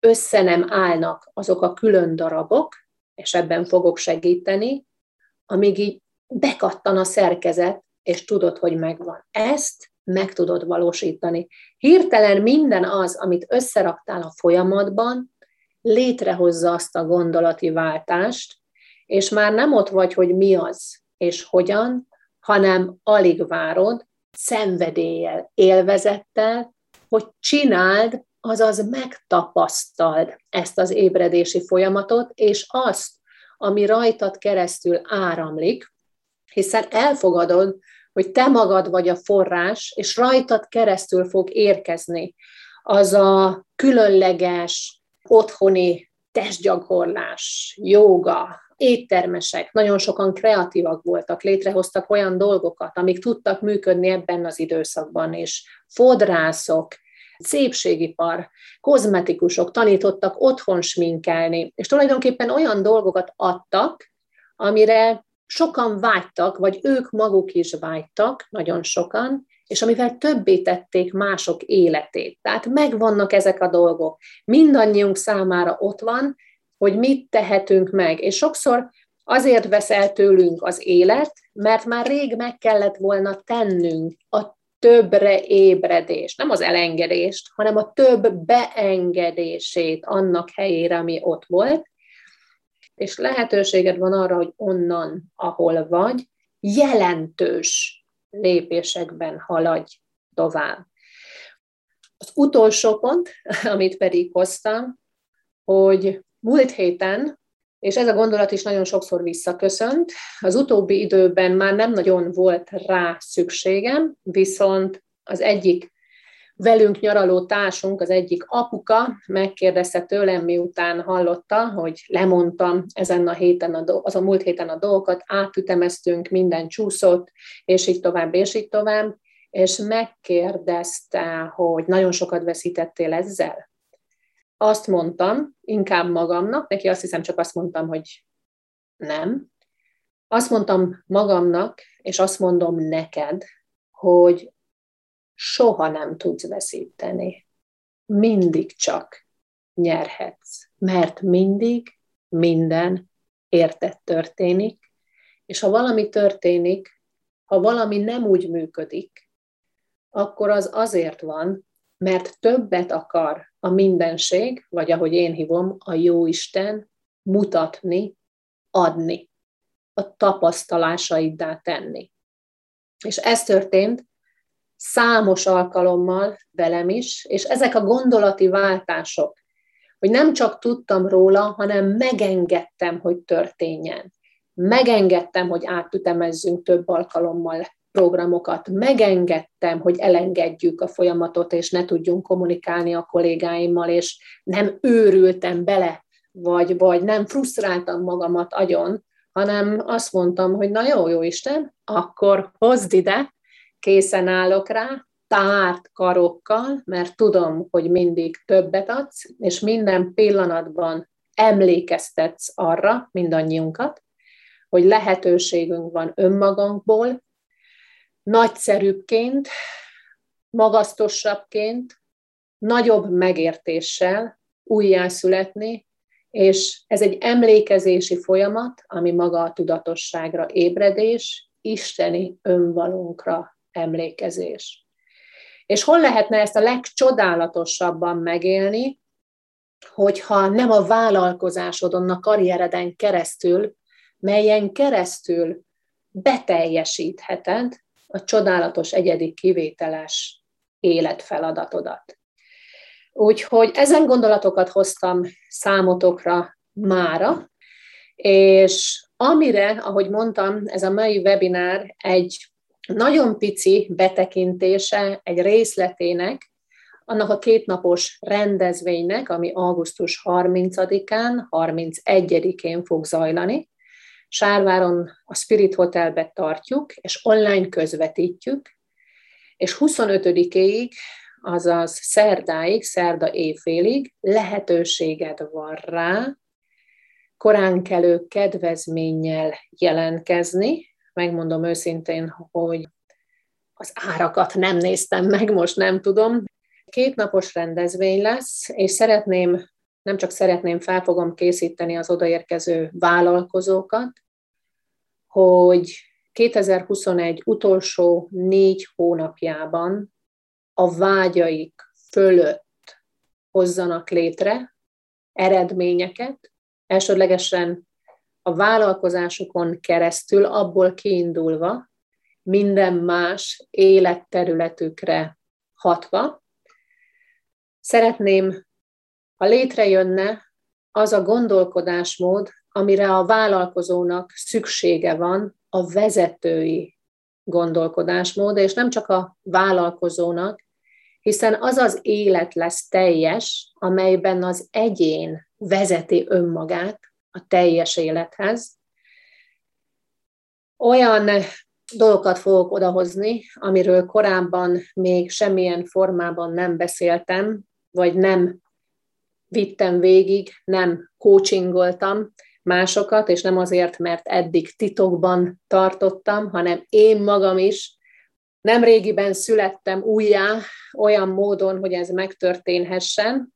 össze nem állnak azok a külön darabok, és ebben fogok segíteni, amíg így bekattan a szerkezet, és tudod, hogy megvan. Ezt meg tudod valósítani. Hirtelen minden az, amit összeraktál a folyamatban, létrehozza azt a gondolati váltást, és már nem ott vagy, hogy mi az és hogyan, hanem alig várod, szenvedéllyel, élvezettel, hogy csináld, azaz megtapasztald ezt az ébredési folyamatot, és azt, ami rajtad keresztül áramlik, hiszen elfogadod, hogy te magad vagy a forrás, és rajtad keresztül fog érkezni az a különleges otthoni testgyakorlás, joga, éttermesek, nagyon sokan kreatívak voltak, létrehoztak olyan dolgokat, amik tudtak működni ebben az időszakban is. Fodrászok, szépségipar, kozmetikusok tanítottak otthon sminkelni, és tulajdonképpen olyan dolgokat adtak, amire sokan vágytak, vagy ők maguk is vágytak, nagyon sokan, és amivel többé tették mások életét. Tehát megvannak ezek a dolgok. Mindannyiunk számára ott van, hogy mit tehetünk meg. És sokszor azért vesz el tőlünk az élet, mert már rég meg kellett volna tennünk a többre ébredést, nem az elengedést, hanem a több beengedését annak helyére, ami ott volt, és lehetőséged van arra, hogy onnan, ahol vagy, jelentős lépésekben haladj tovább. Az utolsó pont, amit pedig hoztam, hogy múlt héten, és ez a gondolat is nagyon sokszor visszaköszönt, az utóbbi időben már nem nagyon volt rá szükségem, viszont az egyik velünk nyaraló társunk, az egyik apuka megkérdezte tőlem, miután hallotta, hogy lemondtam ezen a héten, a do- az a múlt héten a dolgokat, átütemeztünk, minden csúszott, és így tovább, és így tovább, és megkérdezte, hogy nagyon sokat veszítettél ezzel. Azt mondtam, inkább magamnak, neki azt hiszem csak azt mondtam, hogy nem. Azt mondtam magamnak, és azt mondom neked, hogy soha nem tudsz veszíteni. Mindig csak nyerhetsz, mert mindig minden értett történik, és ha valami történik, ha valami nem úgy működik, akkor az azért van, mert többet akar a mindenség, vagy ahogy én hívom, a jó Isten mutatni, adni, a tapasztalásaiddá tenni. És ez történt számos alkalommal velem is, és ezek a gondolati váltások, hogy nem csak tudtam róla, hanem megengedtem, hogy történjen. megengedtem, hogy átütemezzünk több alkalommal programokat, megengedtem, hogy elengedjük a folyamatot, és ne tudjunk kommunikálni a kollégáimmal, és nem őrültem bele, vagy, vagy nem frusztráltam magamat agyon, hanem azt mondtam, hogy na jó, jó Isten, akkor hozd ide, készen állok rá, tárt karokkal, mert tudom, hogy mindig többet adsz, és minden pillanatban emlékeztetsz arra, mindannyiunkat, hogy lehetőségünk van önmagunkból, nagyszerűbbként, magasztosabbként, nagyobb megértéssel újjászületni, és ez egy emlékezési folyamat, ami maga a tudatosságra ébredés, isteni önvalunkra emlékezés. És hol lehetne ezt a legcsodálatosabban megélni, hogyha nem a vállalkozásodon, a karriereden keresztül, melyen keresztül beteljesítheted a csodálatos, egyedi, kivételes életfeladatodat. Úgyhogy ezen gondolatokat hoztam számotokra mára, és amire, ahogy mondtam, ez a mai webinár egy nagyon pici betekintése egy részletének, annak a kétnapos rendezvénynek, ami augusztus 30-án, 31-én fog zajlani. Sárváron a Spirit Hotelbe tartjuk, és online közvetítjük, és 25-éig, azaz szerdáig, szerda éjfélig lehetőséged van rá koránkelő kedvezménnyel jelentkezni. Megmondom őszintén, hogy az árakat nem néztem meg, most nem tudom. Két napos rendezvény lesz, és szeretném, nem csak szeretném, fel fogom készíteni az odaérkező vállalkozókat, hogy 2021 utolsó négy hónapjában a vágyaik fölött hozzanak létre eredményeket, elsődlegesen a vállalkozásukon keresztül, abból kiindulva, minden más életterületükre hatva. Szeretném, ha létrejönne az a gondolkodásmód, amire a vállalkozónak szüksége van, a vezetői gondolkodásmód, és nem csak a vállalkozónak, hiszen az az élet lesz teljes, amelyben az egyén vezeti önmagát a teljes élethez. Olyan dolgokat fogok odahozni, amiről korábban még semmilyen formában nem beszéltem, vagy nem vittem végig, nem coachingoltam másokat, és nem azért, mert eddig titokban tartottam, hanem én magam is nem régiben születtem újjá olyan módon, hogy ez megtörténhessen,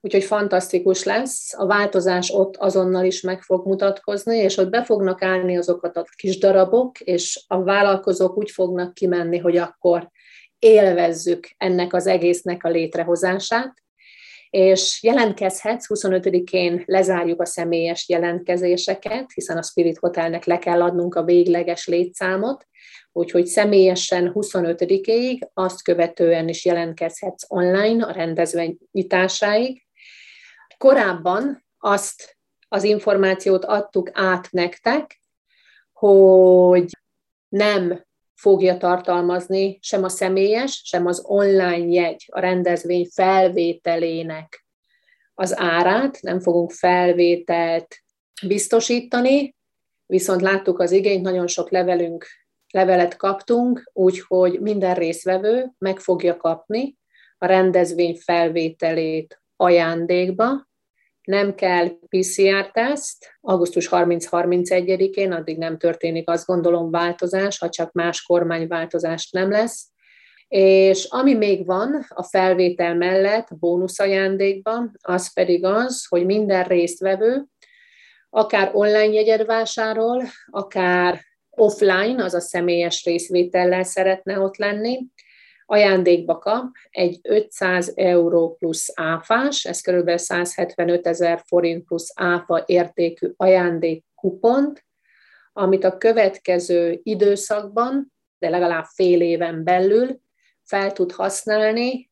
úgyhogy fantasztikus lesz. A változás ott azonnal is meg fog mutatkozni, és ott be fognak állni azokat a kis darabok, és a vállalkozók úgy fognak kimenni, hogy akkor élvezzük ennek az egésznek a létrehozását, és jelentkezhetsz, 25-én lezárjuk a személyes jelentkezéseket, hiszen a Spirit Hotelnek le kell adnunk a végleges létszámot, úgyhogy személyesen 25-ig, azt követően is jelentkezhetsz online a rendezvény nyitásáig. Korábban azt az információt adtuk át nektek, hogy nem fogja tartalmazni sem a személyes, sem az online jegy, a rendezvény felvételének az árát, nem fogunk felvételt biztosítani, viszont láttuk az igényt, nagyon sok levelünk, levelet kaptunk, úgyhogy minden részvevő meg fogja kapni a rendezvény felvételét ajándékba, nem kell PCR-teszt, augusztus 30-31-én, addig nem történik azt gondolom változás, ha csak más kormányváltozás nem lesz. És ami még van a felvétel mellett bónusz ajándékban, az pedig az, hogy minden résztvevő, akár online jegyed vásárol, akár offline, az a személyes részvétellel szeretne ott lenni, ajándékba kap egy 500 euró plusz áfás, ez kb. 175 ezer forint plusz áfa értékű ajándékkupont, amit a következő időszakban, de legalább fél éven belül fel tud használni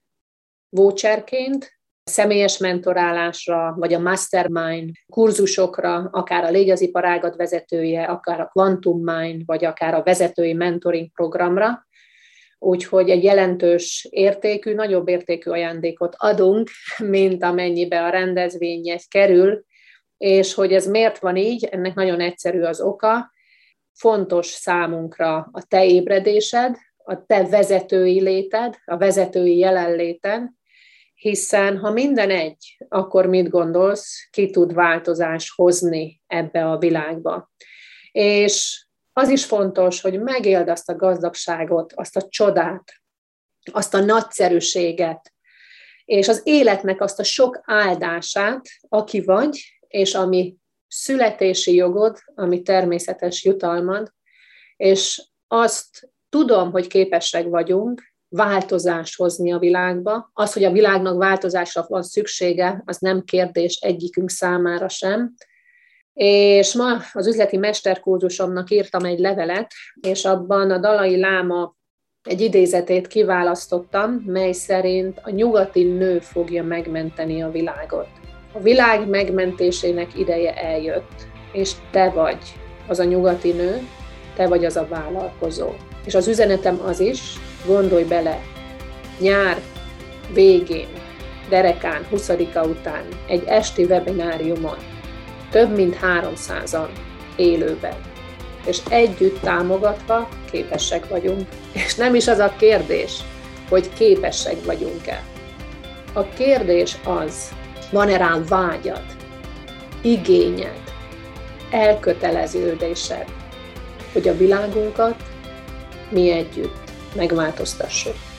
voucherként, személyes mentorálásra, vagy a mastermind kurzusokra, akár a légyaziparágat vezetője, akár a Quantum Mind, vagy akár a vezetői mentoring programra. Úgyhogy egy jelentős értékű, nagyobb értékű ajándékot adunk, mint amennyibe a rendezvénye kerül, és hogy ez miért van így, ennek nagyon egyszerű az oka. Fontos számunkra a te ébredésed, a te vezetői léted, a vezetői jelenléted, hiszen ha minden egy, akkor mit gondolsz, ki tud változás hozni ebbe a világba. És az is fontos, hogy megéld azt a gazdagságot, azt a csodát, azt a nagyszerűséget, és az életnek azt a sok áldását, aki vagy, és ami születési jogod, ami természetes jutalmad, és azt tudom, hogy képesek vagyunk változást hozni a világba. Az, hogy a világnak változásra van szüksége, az nem kérdés egyikünk számára sem. És ma az üzleti mesterkurzusomnak írtam egy levelet, és abban a Dalai Láma egy idézetét kiválasztottam, mely szerint a nyugati nő fogja megmenteni a világot. A világ megmentésének ideje eljött, és te vagy az a nyugati nő, te vagy az a vállalkozó. És az üzenetem az is, gondolj bele, nyár végén, derekán, 20-a után, egy esti webináriumon, több mint 300-an élőben, és együtt támogatva képesek vagyunk. És nem is az a kérdés, hogy képesek vagyunk-e. A kérdés az, van-e rám vágyad, igényed, elköteleződésed, hogy a világunkat mi együtt megváltoztassuk.